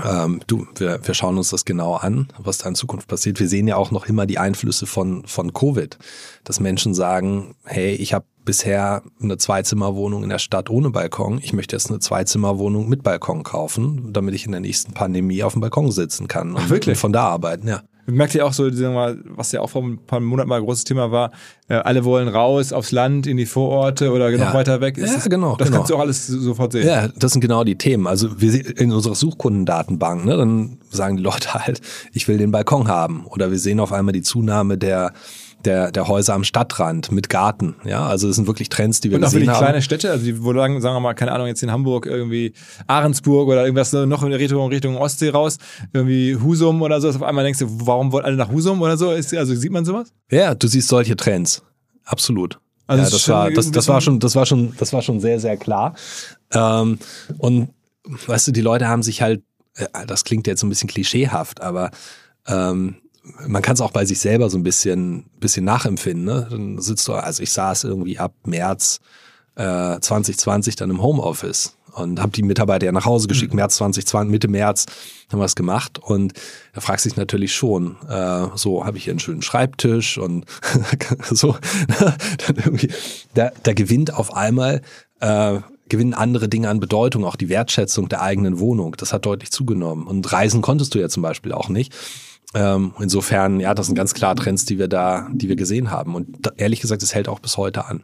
ähm, du, wir, wir schauen uns das genau an, was da in Zukunft passiert. Wir sehen ja auch noch immer die Einflüsse von, von Covid, dass Menschen sagen, hey, ich habe bisher eine Zweizimmerwohnung in der Stadt ohne Balkon. Ich möchte jetzt eine Zweizimmerwohnung mit Balkon kaufen, damit ich in der nächsten Pandemie auf dem Balkon sitzen kann und, Ach, wirklich? und von da arbeiten. Ja. Merkt ihr auch so, was ja auch vor ein paar Monaten mal ein großes Thema war, äh, alle wollen raus aufs Land, in die Vororte oder noch Ja. weiter weg. Ja, das, genau, Das genau. kannst du auch alles so- sofort sehen. Ja, das sind genau die Themen. Also wir in unserer Suchkundendatenbank, ne, dann sagen die Leute halt, ich will den Balkon haben. Oder wir sehen auf einmal die Zunahme der der, der Häuser am Stadtrand mit Garten. Ja, also das sind wirklich Trends, die wir Und auch für gesehen die haben. kleine Städte, also die, wo sagen, sagen wir mal, keine Ahnung, jetzt in Hamburg irgendwie Ahrensburg oder irgendwas noch in Richtung, Richtung Ostsee raus, irgendwie Husum oder so, auf einmal denkst du, warum wollen alle nach Husum oder so? Ist, also sieht man sowas? Ja, du siehst solche Trends. Absolut. Also ja, das war, das, das war schon, das war schon, das war schon sehr, sehr klar. Ähm, und weißt du, die Leute haben sich halt, äh, das klingt jetzt so ein bisschen klischeehaft, aber ähm, man kann es auch bei sich selber so ein bisschen, bisschen nachempfinden. Ne? Dann sitzt du, also ich saß irgendwie ab März äh, 2020 dann im Homeoffice und habe die Mitarbeiter ja nach Hause geschickt. März 2020, Mitte März haben wir es gemacht und da fragst du dich natürlich schon, äh, so habe ich hier einen schönen Schreibtisch und so. dann irgendwie, da, da gewinnt auf einmal äh, gewinnen andere Dinge an Bedeutung, auch die Wertschätzung der eigenen Wohnung. Das hat deutlich zugenommen. Und reisen konntest du ja zum Beispiel auch nicht. Ähm, insofern, ja, das sind ganz klar Trends, die wir da, die wir gesehen haben. Und da, ehrlich gesagt, es hält auch bis heute an.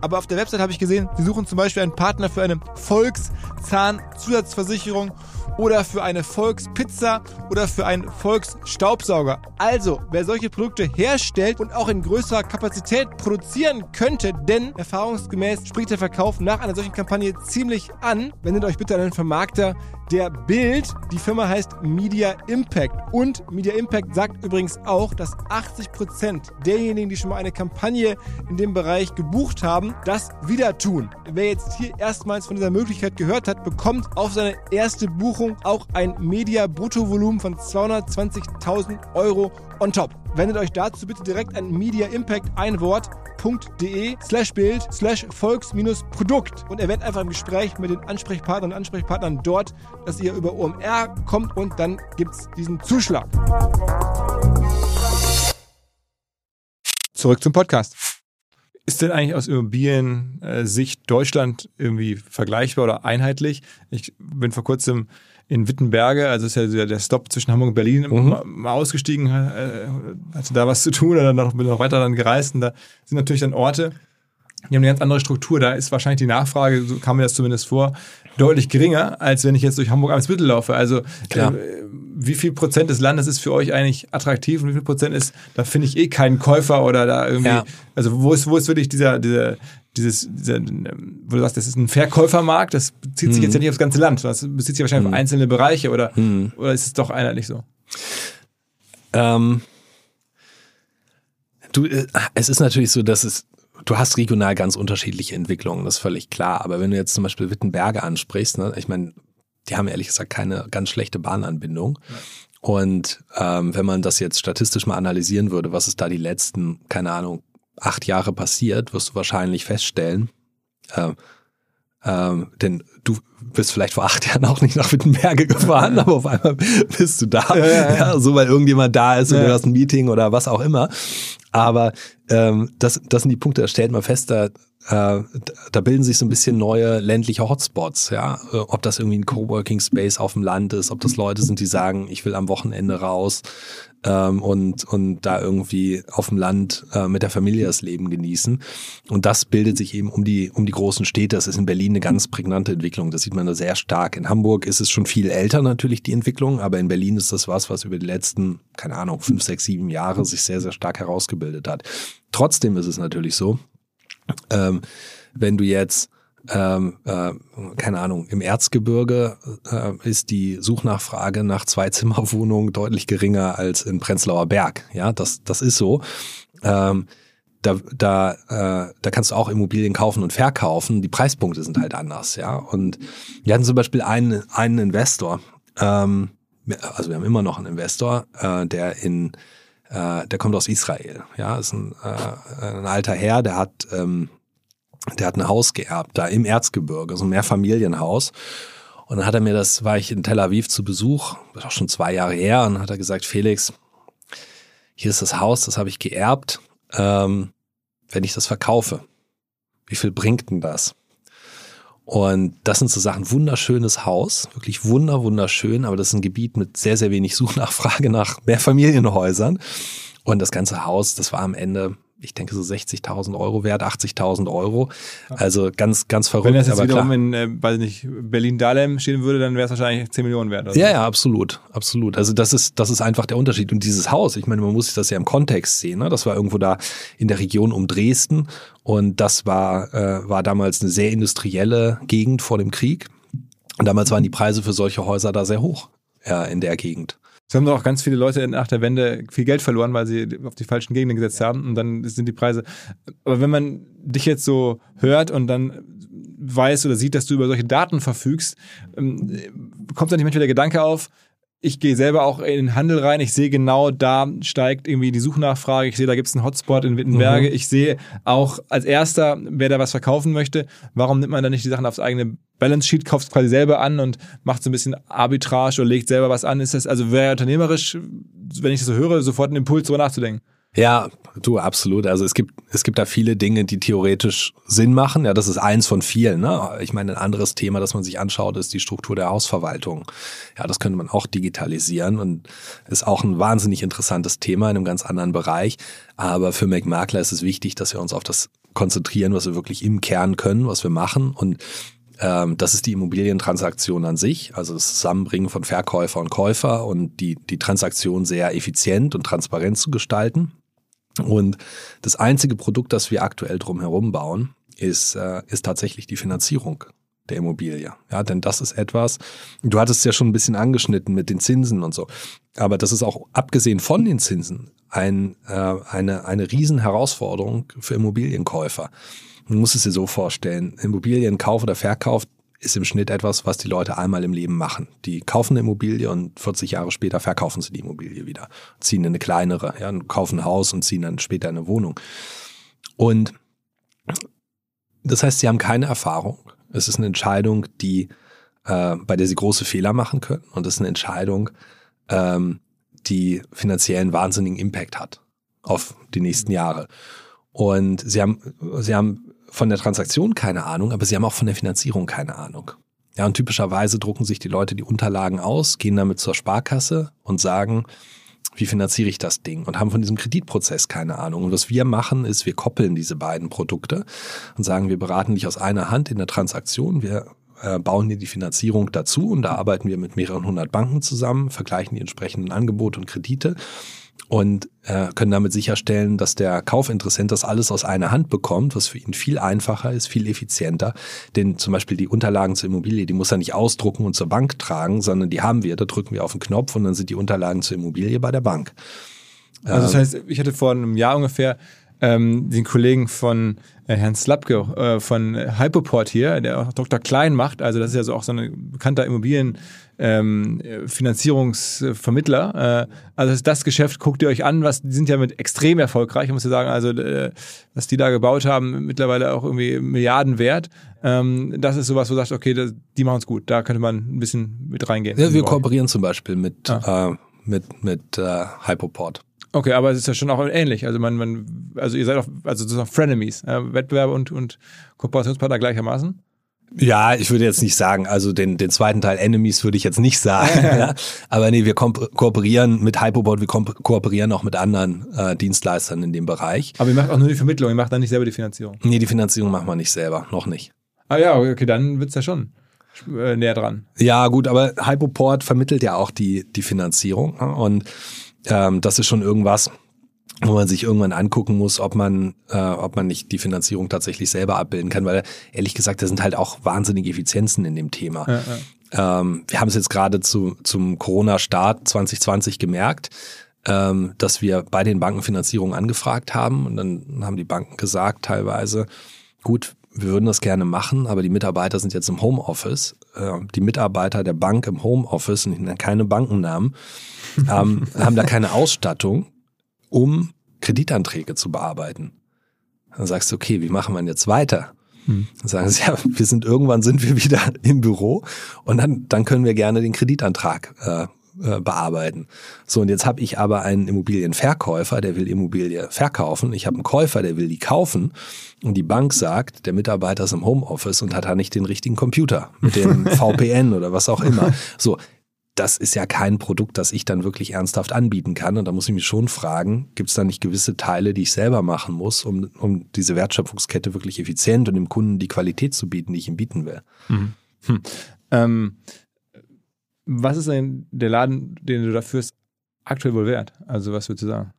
aber auf der Website habe ich gesehen, sie suchen zum Beispiel einen Partner für eine Volkszahnzusatzversicherung oder für eine Volkspizza oder für einen Volksstaubsauger. Also, wer solche Produkte herstellt und auch in größerer Kapazität produzieren könnte, denn erfahrungsgemäß spricht der Verkauf nach einer solchen Kampagne ziemlich an, wendet euch bitte an den Vermarkter der Bild. Die Firma heißt Media Impact. Und Media Impact sagt übrigens auch, dass 80% derjenigen, die schon mal eine Kampagne in dem Bereich gebucht haben, das wieder tun. Wer jetzt hier erstmals von dieser Möglichkeit gehört hat, bekommt auf seine erste Buchung auch ein Media-Bruttovolumen von 220.000 Euro on top. Wendet euch dazu bitte direkt an Media Impact ein Wort de slash Bild slash Volks-Produkt und erwähnt einfach im Gespräch mit den Ansprechpartnern und Ansprechpartnern dort, dass ihr über OMR kommt und dann gibt es diesen Zuschlag. Zurück zum Podcast. Ist denn eigentlich aus Immobilien-Sicht Deutschland irgendwie vergleichbar oder einheitlich? Ich bin vor kurzem in Wittenberge, also ist ja der Stop zwischen Hamburg und Berlin, mhm. mal ausgestiegen, äh, hatte da was zu tun oder dann noch, bin noch weiter dann gereist und da sind natürlich dann Orte, die haben eine ganz andere Struktur. Da ist wahrscheinlich die Nachfrage, so kam mir das zumindest vor, deutlich geringer, als wenn ich jetzt durch Hamburg als Mittel laufe. Also äh, wie viel Prozent des Landes ist für euch eigentlich attraktiv und wie viel Prozent ist, da finde ich eh keinen Käufer oder da irgendwie, ja. also wo ist, wo ist wirklich dieser, dieser, dieses, dieser, wo du sagst, das ist ein Verkäufermarkt, das bezieht sich hm. jetzt ja nicht aufs ganze Land, das bezieht sich wahrscheinlich hm. auf einzelne Bereiche oder, hm. oder ist es doch einheitlich so? Ähm, du, äh, es ist natürlich so, dass es du hast regional ganz unterschiedliche Entwicklungen, das ist völlig klar. Aber wenn du jetzt zum Beispiel Wittenberge ansprichst, ne, ich meine, die haben ehrlich gesagt keine ganz schlechte Bahnanbindung. Ja. Und ähm, wenn man das jetzt statistisch mal analysieren würde, was ist da die letzten, keine Ahnung, acht Jahre passiert, wirst du wahrscheinlich feststellen, äh, ähm, denn du bist vielleicht vor acht Jahren auch nicht nach Wittenberge gefahren, aber auf einmal bist du da. Ja, ja, ja. so weil irgendjemand da ist oder du hast ein Meeting oder was auch immer. Aber ähm, das, das sind die Punkte, da stellt man fest, da, äh, da bilden sich so ein bisschen neue ländliche Hotspots, ja. Ob das irgendwie ein Coworking Space auf dem Land ist, ob das Leute sind, die sagen, ich will am Wochenende raus ähm, und, und da irgendwie auf dem Land äh, mit der Familie das Leben genießen. Und das bildet sich eben um die, um die großen Städte. Das ist in Berlin eine ganz prägnante Entwicklung. Das sieht man da sehr stark. In Hamburg ist es schon viel älter natürlich, die Entwicklung, aber in Berlin ist das was, was über die letzten, keine Ahnung, fünf, sechs, sieben Jahre sich sehr, sehr stark herausgebildet hat. Trotzdem ist es natürlich so, ähm, wenn du jetzt ähm, äh, keine Ahnung, im Erzgebirge äh, ist die Suchnachfrage nach Zwei-Zimmer-Wohnungen deutlich geringer als in Prenzlauer Berg. Ja, das, das ist so. Ähm, da, da, äh, da kannst du auch Immobilien kaufen und verkaufen. Die Preispunkte sind halt anders, ja. Und wir hatten zum Beispiel einen, einen Investor, ähm, also wir haben immer noch einen Investor, äh, der in äh, der kommt aus Israel. Ja, ist ein, äh, ein alter Herr, der hat, ähm, der hat ein Haus geerbt, da im Erzgebirge, so ein Mehrfamilienhaus. Und dann hat er mir das, war ich in Tel Aviv zu Besuch, das ist auch schon zwei Jahre her, und dann hat er gesagt, Felix, hier ist das Haus, das habe ich geerbt. Ähm, wenn ich das verkaufe, wie viel bringt denn das? Und das sind so Sachen, wunderschönes Haus, wirklich wunder, wunderschön, aber das ist ein Gebiet mit sehr, sehr wenig Suchnachfrage nach Mehrfamilienhäusern. Und das ganze Haus, das war am Ende ich denke so 60.000 Euro wert, 80.000 Euro. Also ganz, ganz verrückt. Wenn das jetzt wiederum klar. in, äh, weiß nicht, Berlin-Dahlem stehen würde, dann wäre es wahrscheinlich 10 Millionen wert. Also. Ja, ja, absolut, absolut. Also das ist, das ist einfach der Unterschied. Und dieses Haus, ich meine, man muss sich das ja im Kontext sehen. Ne? Das war irgendwo da in der Region um Dresden und das war, äh, war damals eine sehr industrielle Gegend vor dem Krieg. Und damals waren die Preise für solche Häuser da sehr hoch ja, in der Gegend. Es haben doch auch ganz viele Leute nach der Wende viel Geld verloren, weil sie auf die falschen Gegenden gesetzt haben und dann sind die Preise. Aber wenn man dich jetzt so hört und dann weiß oder sieht, dass du über solche Daten verfügst, ähm, kommt da nicht manchmal der Gedanke auf, ich gehe selber auch in den Handel rein. Ich sehe genau, da steigt irgendwie die Suchnachfrage. Ich sehe, da gibt es einen Hotspot in Wittenberge. Mhm. Ich sehe auch als erster, wer da was verkaufen möchte. Warum nimmt man dann nicht die Sachen aufs eigene Balance Sheet, kauft es quasi selber an und macht so ein bisschen Arbitrage oder legt selber was an? Ist das, also wäre unternehmerisch, wenn ich das so höre, sofort ein Impuls, darüber nachzudenken? Ja, du, absolut. Also es gibt, es gibt da viele Dinge, die theoretisch Sinn machen. Ja, das ist eins von vielen. Ne? Ich meine, ein anderes Thema, das man sich anschaut, ist die Struktur der Hausverwaltung. Ja, das könnte man auch digitalisieren und ist auch ein wahnsinnig interessantes Thema in einem ganz anderen Bereich. Aber für McMakler ist es wichtig, dass wir uns auf das konzentrieren, was wir wirklich im Kern können, was wir machen. Und ähm, das ist die Immobilientransaktion an sich, also das Zusammenbringen von Verkäufer und Käufer und die, die Transaktion sehr effizient und transparent zu gestalten. Und das einzige Produkt, das wir aktuell drumherum bauen, ist, äh, ist tatsächlich die Finanzierung der Immobilie. Ja, denn das ist etwas, du hattest es ja schon ein bisschen angeschnitten mit den Zinsen und so. Aber das ist auch abgesehen von den Zinsen ein, äh, eine, eine Riesenherausforderung für Immobilienkäufer. Man muss es sich so vorstellen. Immobilienkauf oder Verkauf ist im Schnitt etwas, was die Leute einmal im Leben machen. Die kaufen eine Immobilie und 40 Jahre später verkaufen sie die Immobilie wieder, ziehen in eine kleinere, ja, kaufen ein Haus und ziehen dann später eine Wohnung. Und das heißt, sie haben keine Erfahrung. Es ist eine Entscheidung, die äh, bei der sie große Fehler machen können. Und es ist eine Entscheidung, ähm, die finanziellen wahnsinnigen Impact hat auf die nächsten Jahre. Und sie haben, sie haben von der Transaktion keine Ahnung, aber sie haben auch von der Finanzierung keine Ahnung. Ja, und typischerweise drucken sich die Leute die Unterlagen aus, gehen damit zur Sparkasse und sagen, wie finanziere ich das Ding? Und haben von diesem Kreditprozess keine Ahnung. Und was wir machen, ist, wir koppeln diese beiden Produkte und sagen, wir beraten dich aus einer Hand in der Transaktion. Wir äh, bauen dir die Finanzierung dazu und da arbeiten wir mit mehreren hundert Banken zusammen, vergleichen die entsprechenden Angebote und Kredite und äh, können damit sicherstellen, dass der Kaufinteressent das alles aus einer Hand bekommt, was für ihn viel einfacher ist, viel effizienter. Denn zum Beispiel die Unterlagen zur Immobilie, die muss er nicht ausdrucken und zur Bank tragen, sondern die haben wir, da drücken wir auf den Knopf und dann sind die Unterlagen zur Immobilie bei der Bank. Also das ähm, heißt, ich hatte vor einem Jahr ungefähr ähm, den Kollegen von Herrn Slapke äh, von Hypoport hier, der auch Dr. Klein macht. Also das ist ja so auch so ein bekannter Immobilienfinanzierungsvermittler. Ähm, äh, also das, Geschäft guckt ihr euch an, was die sind ja mit extrem erfolgreich, ich muss ja sagen, also äh, was die da gebaut haben, mittlerweile auch irgendwie Milliarden wert. Ähm, das ist sowas, wo du sagst, okay, die machen es gut, da könnte man ein bisschen mit reingehen. Ja, wir kooperieren zum Beispiel mit, ah. äh, mit, mit äh, Hypoport. Okay, aber es ist ja schon auch ähnlich. Also man, man also ihr seid auch, also sozusagen Frenemies, äh, Wettbewerber und, und Kooperationspartner gleichermaßen? Ja, ich würde jetzt nicht sagen, also den, den zweiten Teil Enemies würde ich jetzt nicht sagen. ja. Aber nee, wir ko kooperieren mit Hyperboard, wir ko kooperieren auch mit anderen äh, Dienstleistern in dem Bereich. Aber ihr macht auch nur die Vermittlung, ihr macht dann nicht selber die Finanzierung? Nee, die Finanzierung machen wir nicht selber, noch nicht. Ah ja, okay, dann wird's ja schon äh, näher dran. Ja, gut, aber Hypoport vermittelt ja auch die, die Finanzierung. Und ähm, das ist schon irgendwas, wo man sich irgendwann angucken muss, ob man, äh, ob man nicht die Finanzierung tatsächlich selber abbilden kann, weil ehrlich gesagt, da sind halt auch wahnsinnige Effizienzen in dem Thema. Ja, ja. Ähm, wir haben es jetzt gerade zu, zum Corona-Start 2020 gemerkt, ähm, dass wir bei den Banken Finanzierung angefragt haben und dann haben die Banken gesagt teilweise, gut, wir würden das gerne machen, aber die Mitarbeiter sind jetzt im Homeoffice. Äh, die Mitarbeiter der Bank im Homeoffice, und ich nenne keine Bankennamen, ähm, haben da keine Ausstattung, um Kreditanträge zu bearbeiten. Dann sagst du, okay, wie machen wir jetzt weiter? Hm. Dann sagen sie, ja, wir sind irgendwann sind wir wieder im Büro und dann, dann können wir gerne den Kreditantrag äh, äh, bearbeiten. So, und jetzt habe ich aber einen Immobilienverkäufer, der will Immobilie verkaufen. Ich habe einen Käufer, der will die kaufen. Und die Bank sagt, der Mitarbeiter ist im Homeoffice und hat da nicht den richtigen Computer mit dem VPN oder was auch immer. So, das ist ja kein Produkt, das ich dann wirklich ernsthaft anbieten kann. Und da muss ich mich schon fragen, gibt es da nicht gewisse Teile, die ich selber machen muss, um, um diese Wertschöpfungskette wirklich effizient und dem Kunden die Qualität zu bieten, die ich ihm bieten will. Mhm. Hm. Ähm, was ist denn der Laden, den du da führst, aktuell wohl wert? Also was würdest du sagen?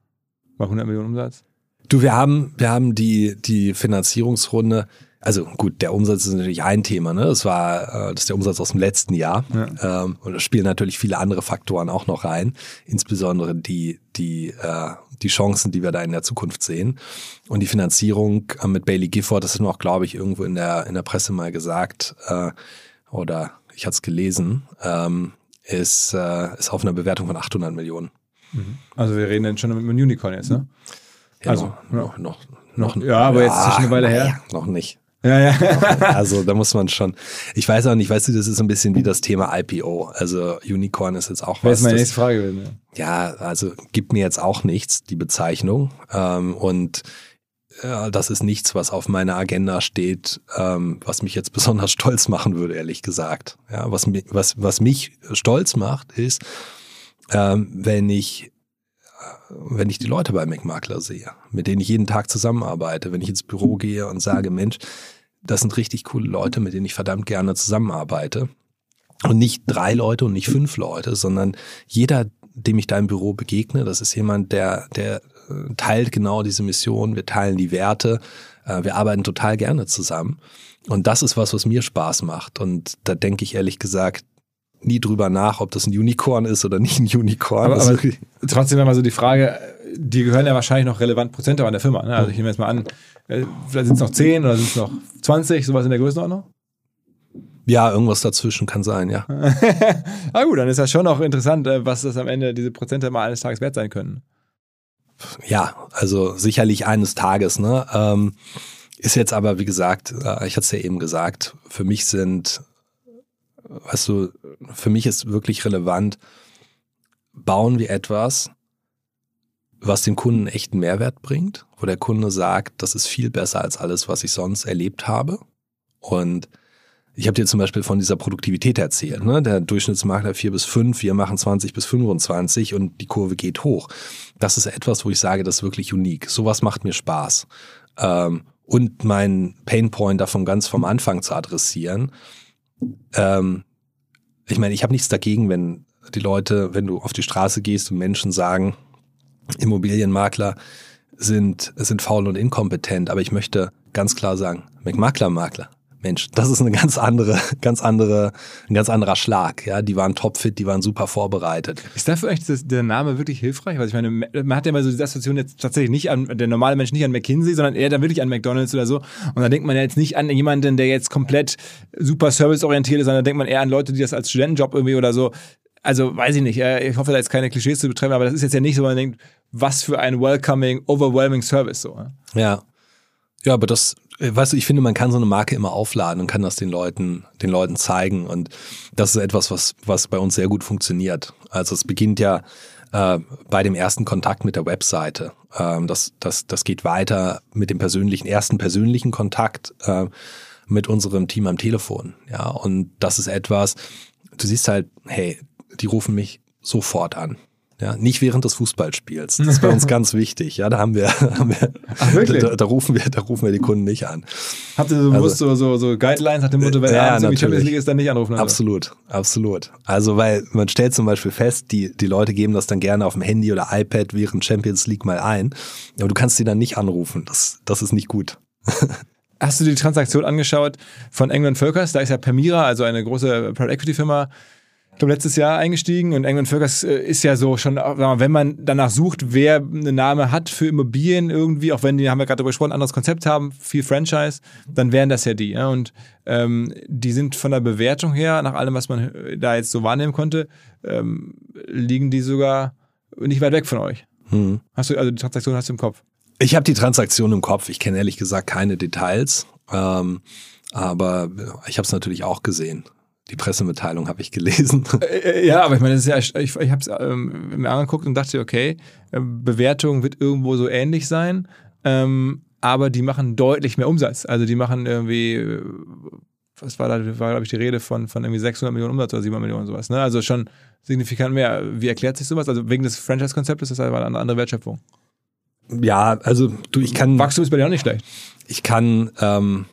Bei 100 Millionen Umsatz? Du, wir haben, wir haben die, die Finanzierungsrunde, also gut, der Umsatz ist natürlich ein Thema, ne? Das war, äh, das ist der Umsatz aus dem letzten Jahr. Ja. Ähm, und da spielen natürlich viele andere Faktoren auch noch rein, insbesondere die, die, äh, die Chancen, die wir da in der Zukunft sehen. Und die Finanzierung äh, mit Bailey Gifford, das ist noch, glaube ich, irgendwo in der, in der Presse mal gesagt, äh, oder ich hatte es gelesen, ähm, ist, äh, ist auf einer Bewertung von 800 Millionen. Mhm. Also wir reden dann schon mit einem Unicorn jetzt, ne? Ja, also noch, noch, noch, noch, ja, aber ja, jetzt ist es schon eine Weile her. Noch nicht. Ja, ja. also da muss man schon. Ich weiß auch nicht, weißt du, das ist ein bisschen wie das Thema IPO. Also Unicorn ist jetzt auch was. jetzt meine das- nächste Frage gewesen. ja, also gibt mir jetzt auch nichts, die Bezeichnung. Ähm, und äh, das ist nichts, was auf meiner Agenda steht, ähm, was mich jetzt besonders stolz machen würde, ehrlich gesagt. Ja, was, was, was mich stolz macht, ist, ähm, wenn ich äh, wenn ich die Leute bei McMakler sehe, mit denen ich jeden Tag zusammenarbeite, wenn ich ins Büro gehe und sage, Mensch, das sind richtig coole Leute, mit denen ich verdammt gerne zusammenarbeite. Und nicht drei Leute und nicht fünf Leute, sondern jeder, dem ich da im Büro begegne, das ist jemand, der, der teilt genau diese Mission, wir teilen die Werte, äh, wir arbeiten total gerne zusammen. Und das ist was, was mir Spaß macht. Und da denke ich ehrlich gesagt nie drüber nach, ob das ein Unicorn ist oder nicht ein Unicorn. Aber, aber ist- trotzdem nochmal so die Frage, die gehören ja wahrscheinlich noch relevant Prozente an der Firma. Ne? Also ich nehme jetzt mal an, äh, vielleicht sind es noch 10 oder sind es noch 20, sowas in der Größenordnung. ja, irgendwas dazwischen kann sein, ja. ah gut, dann ist das schon auch interessant, äh, was das am Ende diese Prozente mal eines Tages wert sein können. Ja, also sicherlich eines Tages, ne? Ähm, ist jetzt aber, wie gesagt, äh, ich hatte es ja eben gesagt, für mich sind, weißt du, für mich ist wirklich relevant, bauen wir etwas, was dem Kunden echten Mehrwert bringt, wo der Kunde sagt, das ist viel besser als alles, was ich sonst erlebt habe. Und ich habe dir zum Beispiel von dieser Produktivität erzählt. Ne? Der Durchschnittsmakler 4 bis 5, wir machen 20 bis 25 und die Kurve geht hoch. Das ist etwas, wo ich sage, das ist wirklich unique. Sowas macht mir Spaß. Ähm, und mein Painpoint davon ganz vom Anfang zu adressieren. Ähm, ich meine, ich habe nichts dagegen, wenn die Leute, wenn du auf die Straße gehst und Menschen sagen, Immobilienmakler sind, sind faul und inkompetent, aber ich möchte ganz klar sagen, McMakler Makler. Mensch, das ist eine ganz andere, ganz andere, ein ganz anderer Schlag. Ja, die waren topfit, die waren super vorbereitet. Ist dafür eigentlich das, der Name wirklich hilfreich? Weil ich meine, man hat ja immer so die Assoziation jetzt tatsächlich nicht an, der normale Mensch nicht an McKinsey, sondern eher dann wirklich an McDonalds oder so. Und da denkt man ja jetzt nicht an jemanden, der jetzt komplett super serviceorientiert ist, sondern da denkt man eher an Leute, die das als Studentenjob irgendwie oder so. Also weiß ich nicht, ich hoffe da jetzt keine Klischees zu betreiben, aber das ist jetzt ja nicht so, man denkt, was für ein welcoming, overwhelming Service so. Ja. Ja, aber das, weißt du, ich finde, man kann so eine Marke immer aufladen und kann das den Leuten, den Leuten zeigen. Und das ist etwas, was, was bei uns sehr gut funktioniert. Also es beginnt ja äh, bei dem ersten Kontakt mit der Webseite. Ähm, das, das, das geht weiter mit dem persönlichen, ersten persönlichen Kontakt äh, mit unserem Team am Telefon. Ja, und das ist etwas, du siehst halt, hey, die rufen mich sofort an. Ja, nicht während des Fußballspiels. Das ist bei uns ganz wichtig. Ja, da haben wir, haben wir Ach? Da, da rufen wir, da rufen wir die Kunden nicht an. Habt ihr so bewusst so, so, so Guidelines nach dem Motto, wenn Also Ja, abends irgendwie Champions. League ist, dann nicht anrufen? Also. Absolut, absolut. Also, weil man stellt zum Beispiel fest, die, die Leute geben das dann gerne auf dem Handy oder iPad während Champions League mal ein. Aber du kannst sie dann nicht anrufen. Das, das ist nicht gut. Hast du die Transaktion angeschaut von England Völkers? Da ist ja Permira, also eine große Private Equity Firma, ich glaube, letztes Jahr eingestiegen und England Völkers äh, ist ja so schon, wenn man danach sucht, wer einen Namen hat für Immobilien irgendwie, auch wenn die, haben wir gerade darüber gesprochen, ein anderes Konzept haben, viel Franchise, dann wären das ja die. Ja? Und ähm, die sind von der Bewertung her, nach allem, was man äh, da jetzt so wahrnehmen konnte, ähm, liegen die sogar nicht weit weg von euch. Hm. Hast du, also die Transaktion hast du im Kopf? Ich habe die Transaktion im Kopf. Ich kenne ehrlich gesagt keine Details. Ähm, aber ich habe es natürlich auch gesehen. Die Pressemitteilung habe ich gelesen. Äh, Ja, aber ich meine, das ist ja, ich, ich habe es ähm, mir angeguckt und dachte, okay, äh, Bewertung wird irgendwo so ähnlich sein, ähm, aber die machen deutlich mehr Umsatz. Also die machen irgendwie, äh, was war da, war glaube ich die Rede von, von irgendwie 600 Millionen Umsatz oder 700 Millionen sowas. Ne? Also schon signifikant mehr. Wie erklärt sich sowas? Also wegen des Franchise-Konzeptes ist das aber eine andere Wertschöpfung. ja, also du, ich kann, Wachstum ist bei dir auch nicht schlecht. ich kann, ähm,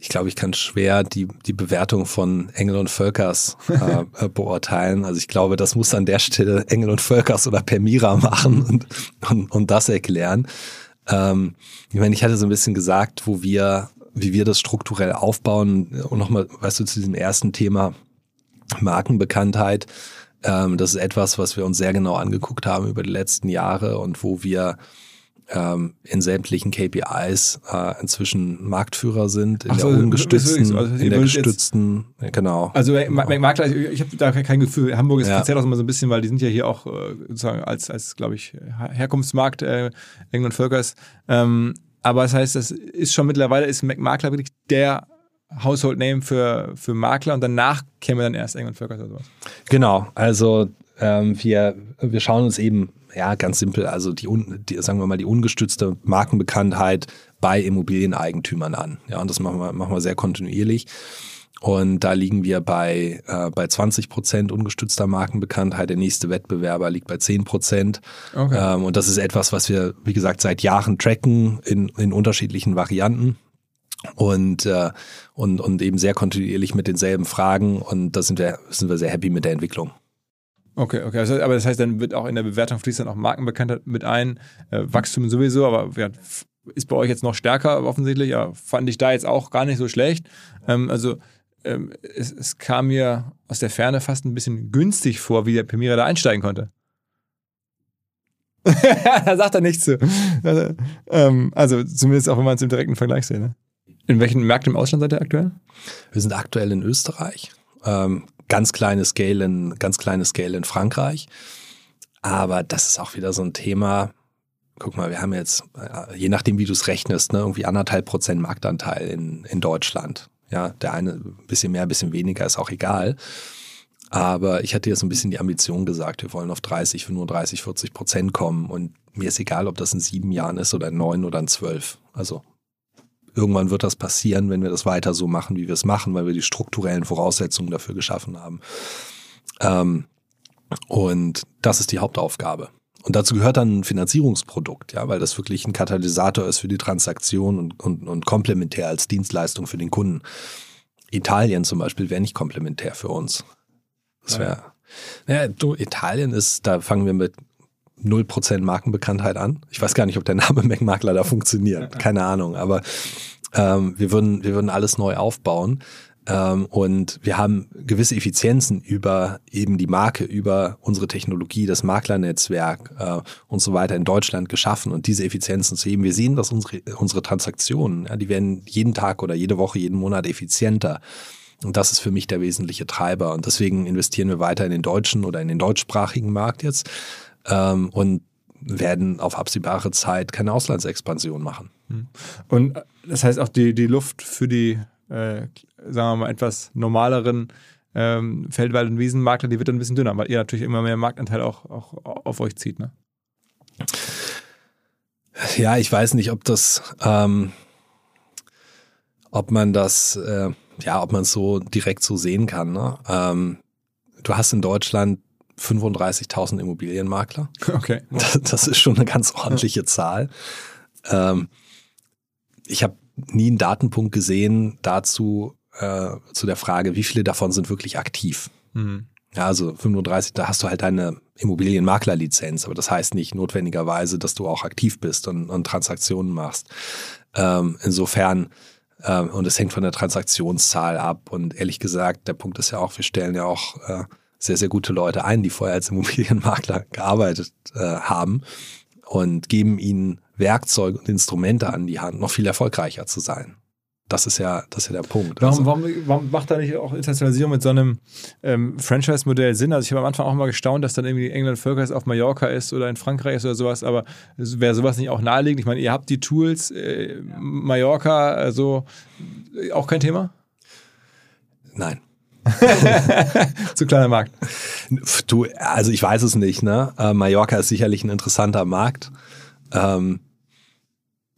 ich glaube, ich kann schwer die, die Bewertung von Engel und Völkers äh, äh, beurteilen. Also ich glaube, das muss an der Stelle Engel und Völkers oder Permira machen und, und, und das erklären. Ähm, ich meine, ich hatte so ein bisschen gesagt, wo wir, wie wir das strukturell aufbauen und nochmal, weißt du, zu diesem ersten Thema Markenbekanntheit. Ähm, das ist etwas, was wir uns sehr genau angeguckt haben über die letzten Jahre und wo wir ähm, in sämtlichen KPIs äh, inzwischen Marktführer sind, in so, der ungestützten, so. Also in der jetzt- gestützten, ja, genau. Also Ma- Makler, ich, ich habe da kein Gefühl. Hamburg ist Ja. speziell auch immer so ein bisschen, weil die sind ja hier auch äh, sozusagen als, als glaube ich, Her- Herkunftsmarkt äh, England Völkers. Ähm, aber das heißt, das ist schon mittlerweile, ist Makler wirklich der Household Name für, für Makler und danach käme dann erst England Völkers oder sowas. Genau, also ähm, wir, wir schauen uns eben, ja, ganz simpel, also die, die, sagen wir mal, die ungestützte Markenbekanntheit bei Immobilieneigentümern an. Ja, und das machen wir, machen wir sehr kontinuierlich. Und da liegen wir bei, äh, bei 20 Prozent ungestützter Markenbekanntheit. Der nächste Wettbewerber liegt bei 10 Prozent. Okay. Ähm, und das ist etwas, was wir, wie gesagt, seit Jahren tracken in, in unterschiedlichen Varianten und, äh, und, und eben sehr kontinuierlich mit denselben Fragen. Und da sind wir, sind wir sehr happy mit der Entwicklung. Okay, okay. Also, aber das heißt, dann wird auch in der Bewertung fließt dann auch Markenbekanntheit mit ein. Äh, Wachstum sowieso, aber ja, ist bei euch jetzt noch stärker offensichtlich. Ja, fand ich da jetzt auch gar nicht so schlecht. Ähm, also ähm, es, es, kam mir aus der Ferne fast ein bisschen günstig vor, wie der Pemira da einsteigen konnte. da sagt er nichts zu. Also, ähm, also zumindest auch, wenn man es im direkten Vergleich sieht. Ne? In welchen Märkten im Ausland seid ihr aktuell? Wir sind aktuell in Österreich. Ähm, ganz kleine Scale in, ganz kleine Scale in Frankreich. Aber das ist auch wieder so ein Thema. Guck mal, wir haben jetzt, äh, je nachdem, wie du es rechnest, ne, irgendwie anderthalb Prozent Marktanteil in, in Deutschland. Ja, der eine ein bisschen mehr, ein bisschen weniger, ist auch egal. Aber ich hatte jetzt ein bisschen die Ambition gesagt, wir wollen auf 30, 35, 40 Prozent kommen. Und mir ist egal, ob das in sieben Jahren ist oder in neun oder in zwölf. Also irgendwann wird das passieren, wenn wir das weiter so machen, wie wir es machen, weil wir die strukturellen Voraussetzungen dafür geschaffen haben. Ähm, und das ist die Hauptaufgabe. Und dazu gehört dann ein Finanzierungsprodukt, ja, weil das wirklich ein Katalysator ist für die Transaktion und, und, und komplementär als Dienstleistung für den Kunden. Italien zum Beispiel wäre nicht komplementär für uns. Das wäre, naja, du, Italien ist, da fangen wir mit 0% Markenbekanntheit an. Ich weiß gar nicht, ob der Name Mac-Makler da funktioniert. Keine Ahnung. Aber ähm, wir, würden, wir würden alles neu aufbauen. Ähm, und wir haben gewisse Effizienzen über eben die Marke, über unsere Technologie, das Maklernetzwerk äh, und so weiter in Deutschland geschaffen. Und diese Effizienzen zu heben. Wir sehen, dass unsere, unsere Transaktionen, ja, die werden jeden Tag oder jede Woche, jeden Monat effizienter. Und das ist für mich der wesentliche Treiber. Und deswegen investieren wir weiter in den deutschen oder in den deutschsprachigen Markt jetzt ähm, und werden auf absehbare Zeit keine Auslandsexpansion machen. Hm. Und äh, das heißt auch die, die Luft für die, äh, sagen wir mal, etwas normaleren ähm, Feldwald- und Wiesenmakler, die wird dann ein bisschen dünner, weil ihr natürlich immer mehr Marktanteil auch, auch auf euch zieht, ne? Ja, ich weiß nicht, ob das, ähm, ob man das, äh, ja, ob man es so direkt so sehen kann. Ne? Ähm, du hast in Deutschland 35.000 Immobilienmakler. Okay. Das, das, ist schon eine ganz ordentliche Zahl. Ähm, ich habe nie einen Datenpunkt gesehen dazu, äh, zu der Frage, wie viele davon sind wirklich aktiv. Mhm. Ja, also 35, da hast du halt deine Immobilienmaklerlizenz, aber das heißt nicht notwendigerweise, dass du auch aktiv bist und, und Transaktionen machst. Ähm, insofern, ähm, und es hängt von der Transaktionszahl ab. Und ehrlich gesagt, der Punkt ist ja auch, wir stellen ja auch äh, sehr, sehr gute Leute ein, die vorher als Immobilienmakler gearbeitet äh, haben und geben ihnen Werkzeuge und Instrumente an die Hand, noch viel erfolgreicher zu sein. Das ist ja, das ist ja der Punkt. Warum, also, warum, warum macht da nicht auch Internationalisierung mit so einem ähm, Franchise-Modell Sinn? Also ich habe am Anfang auch mal gestaunt, dass dann irgendwie England Völkers auf Mallorca ist oder in Frankreich ist oder sowas, aber wäre sowas nicht auch naheliegend? Ich meine, ihr habt die Tools, äh, Mallorca, also auch kein Thema? Nein. Zu kleiner Markt. Du, also ich weiß es nicht, ne? Äh, Mallorca ist sicherlich ein interessanter Markt. Ähm,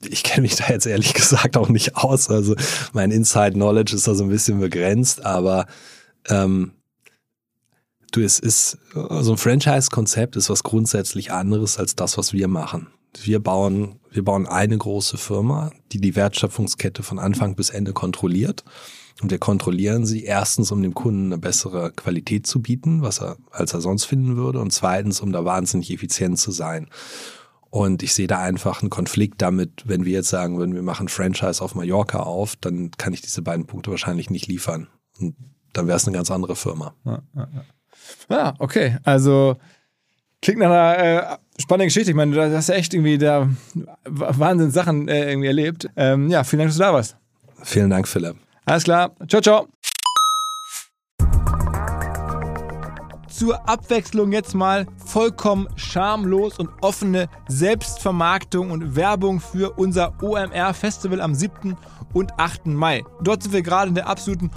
ich kenne mich da jetzt ehrlich gesagt auch nicht aus. Also mein Inside Knowledge ist da so ein bisschen begrenzt, aber ähm, du, es ist so ein Franchise-Konzept ist was grundsätzlich anderes als das, was wir machen. Wir bauen, wir bauen eine große Firma, die die Wertschöpfungskette von Anfang bis Ende kontrolliert. Und wir kontrollieren sie erstens, um dem Kunden eine bessere Qualität zu bieten, was er, als er sonst finden würde, und zweitens, um da wahnsinnig effizient zu sein. Und ich sehe da einfach einen Konflikt damit, wenn wir jetzt sagen würden, wir machen Franchise auf Mallorca auf, dann kann ich diese beiden Punkte wahrscheinlich nicht liefern. Und dann wäre es eine ganz andere Firma. Ja, ja, ja. ja, okay. Also klingt nach einer äh, spannenden Geschichte. Ich meine, du hast ja echt irgendwie da Wahnsinn Sachen äh, irgendwie erlebt. Ähm, ja, vielen Dank, dass du da warst. Vielen Dank, Philipp. Alles klar. Ciao, ciao. zur Abwechslung jetzt mal vollkommen schamlos und offene Selbstvermarktung und Werbung für unser OMR Festival am 7. und 8. Mai. Dort sind wir gerade in der absoluten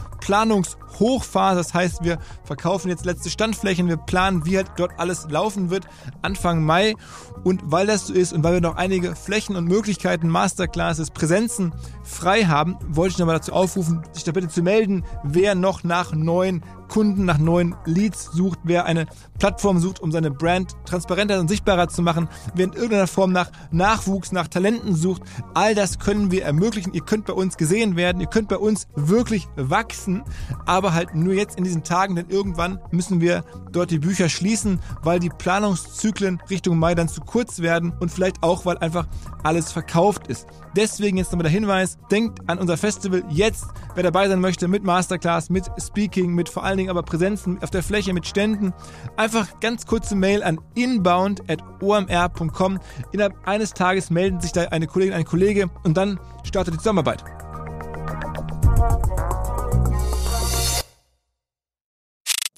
Planungshochphase. Das heißt, wir verkaufen jetzt letzte Standflächen, wir planen, wie halt dort alles laufen wird Anfang Mai. Und weil das so ist und weil wir noch einige Flächen und Möglichkeiten, Masterclasses, Präsenzen frei haben, wollte ich nochmal dazu aufrufen, sich da bitte zu melden, wer noch nach neuen Kunden nach neuen Leads sucht, wer eine Plattform sucht, um seine Brand transparenter und sichtbarer zu machen, wer in irgendeiner Form nach Nachwuchs, nach Talenten sucht, all das können wir ermöglichen. Ihr könnt bei uns gesehen werden, ihr könnt bei uns wirklich wachsen, aber halt nur jetzt in diesen Tagen, denn irgendwann müssen wir dort die Bücher schließen, weil die Planungszyklen Richtung Mai dann zu kurz werden und vielleicht auch, weil einfach alles verkauft ist. Deswegen jetzt nochmal der Hinweis, denkt an unser Festival jetzt, wer dabei sein möchte mit Masterclass, mit Speaking, mit vor allen Dingen aber Präsenzen auf der Fläche mit Ständen. Einfach ganz kurze Mail an inbound.omr.com. Innerhalb eines Tages melden sich da eine Kollegin, ein Kollege und dann startet die Zusammenarbeit.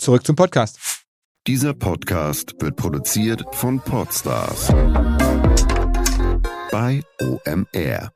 Zurück zum Podcast. Dieser Podcast wird produziert von Podstars bei OMR.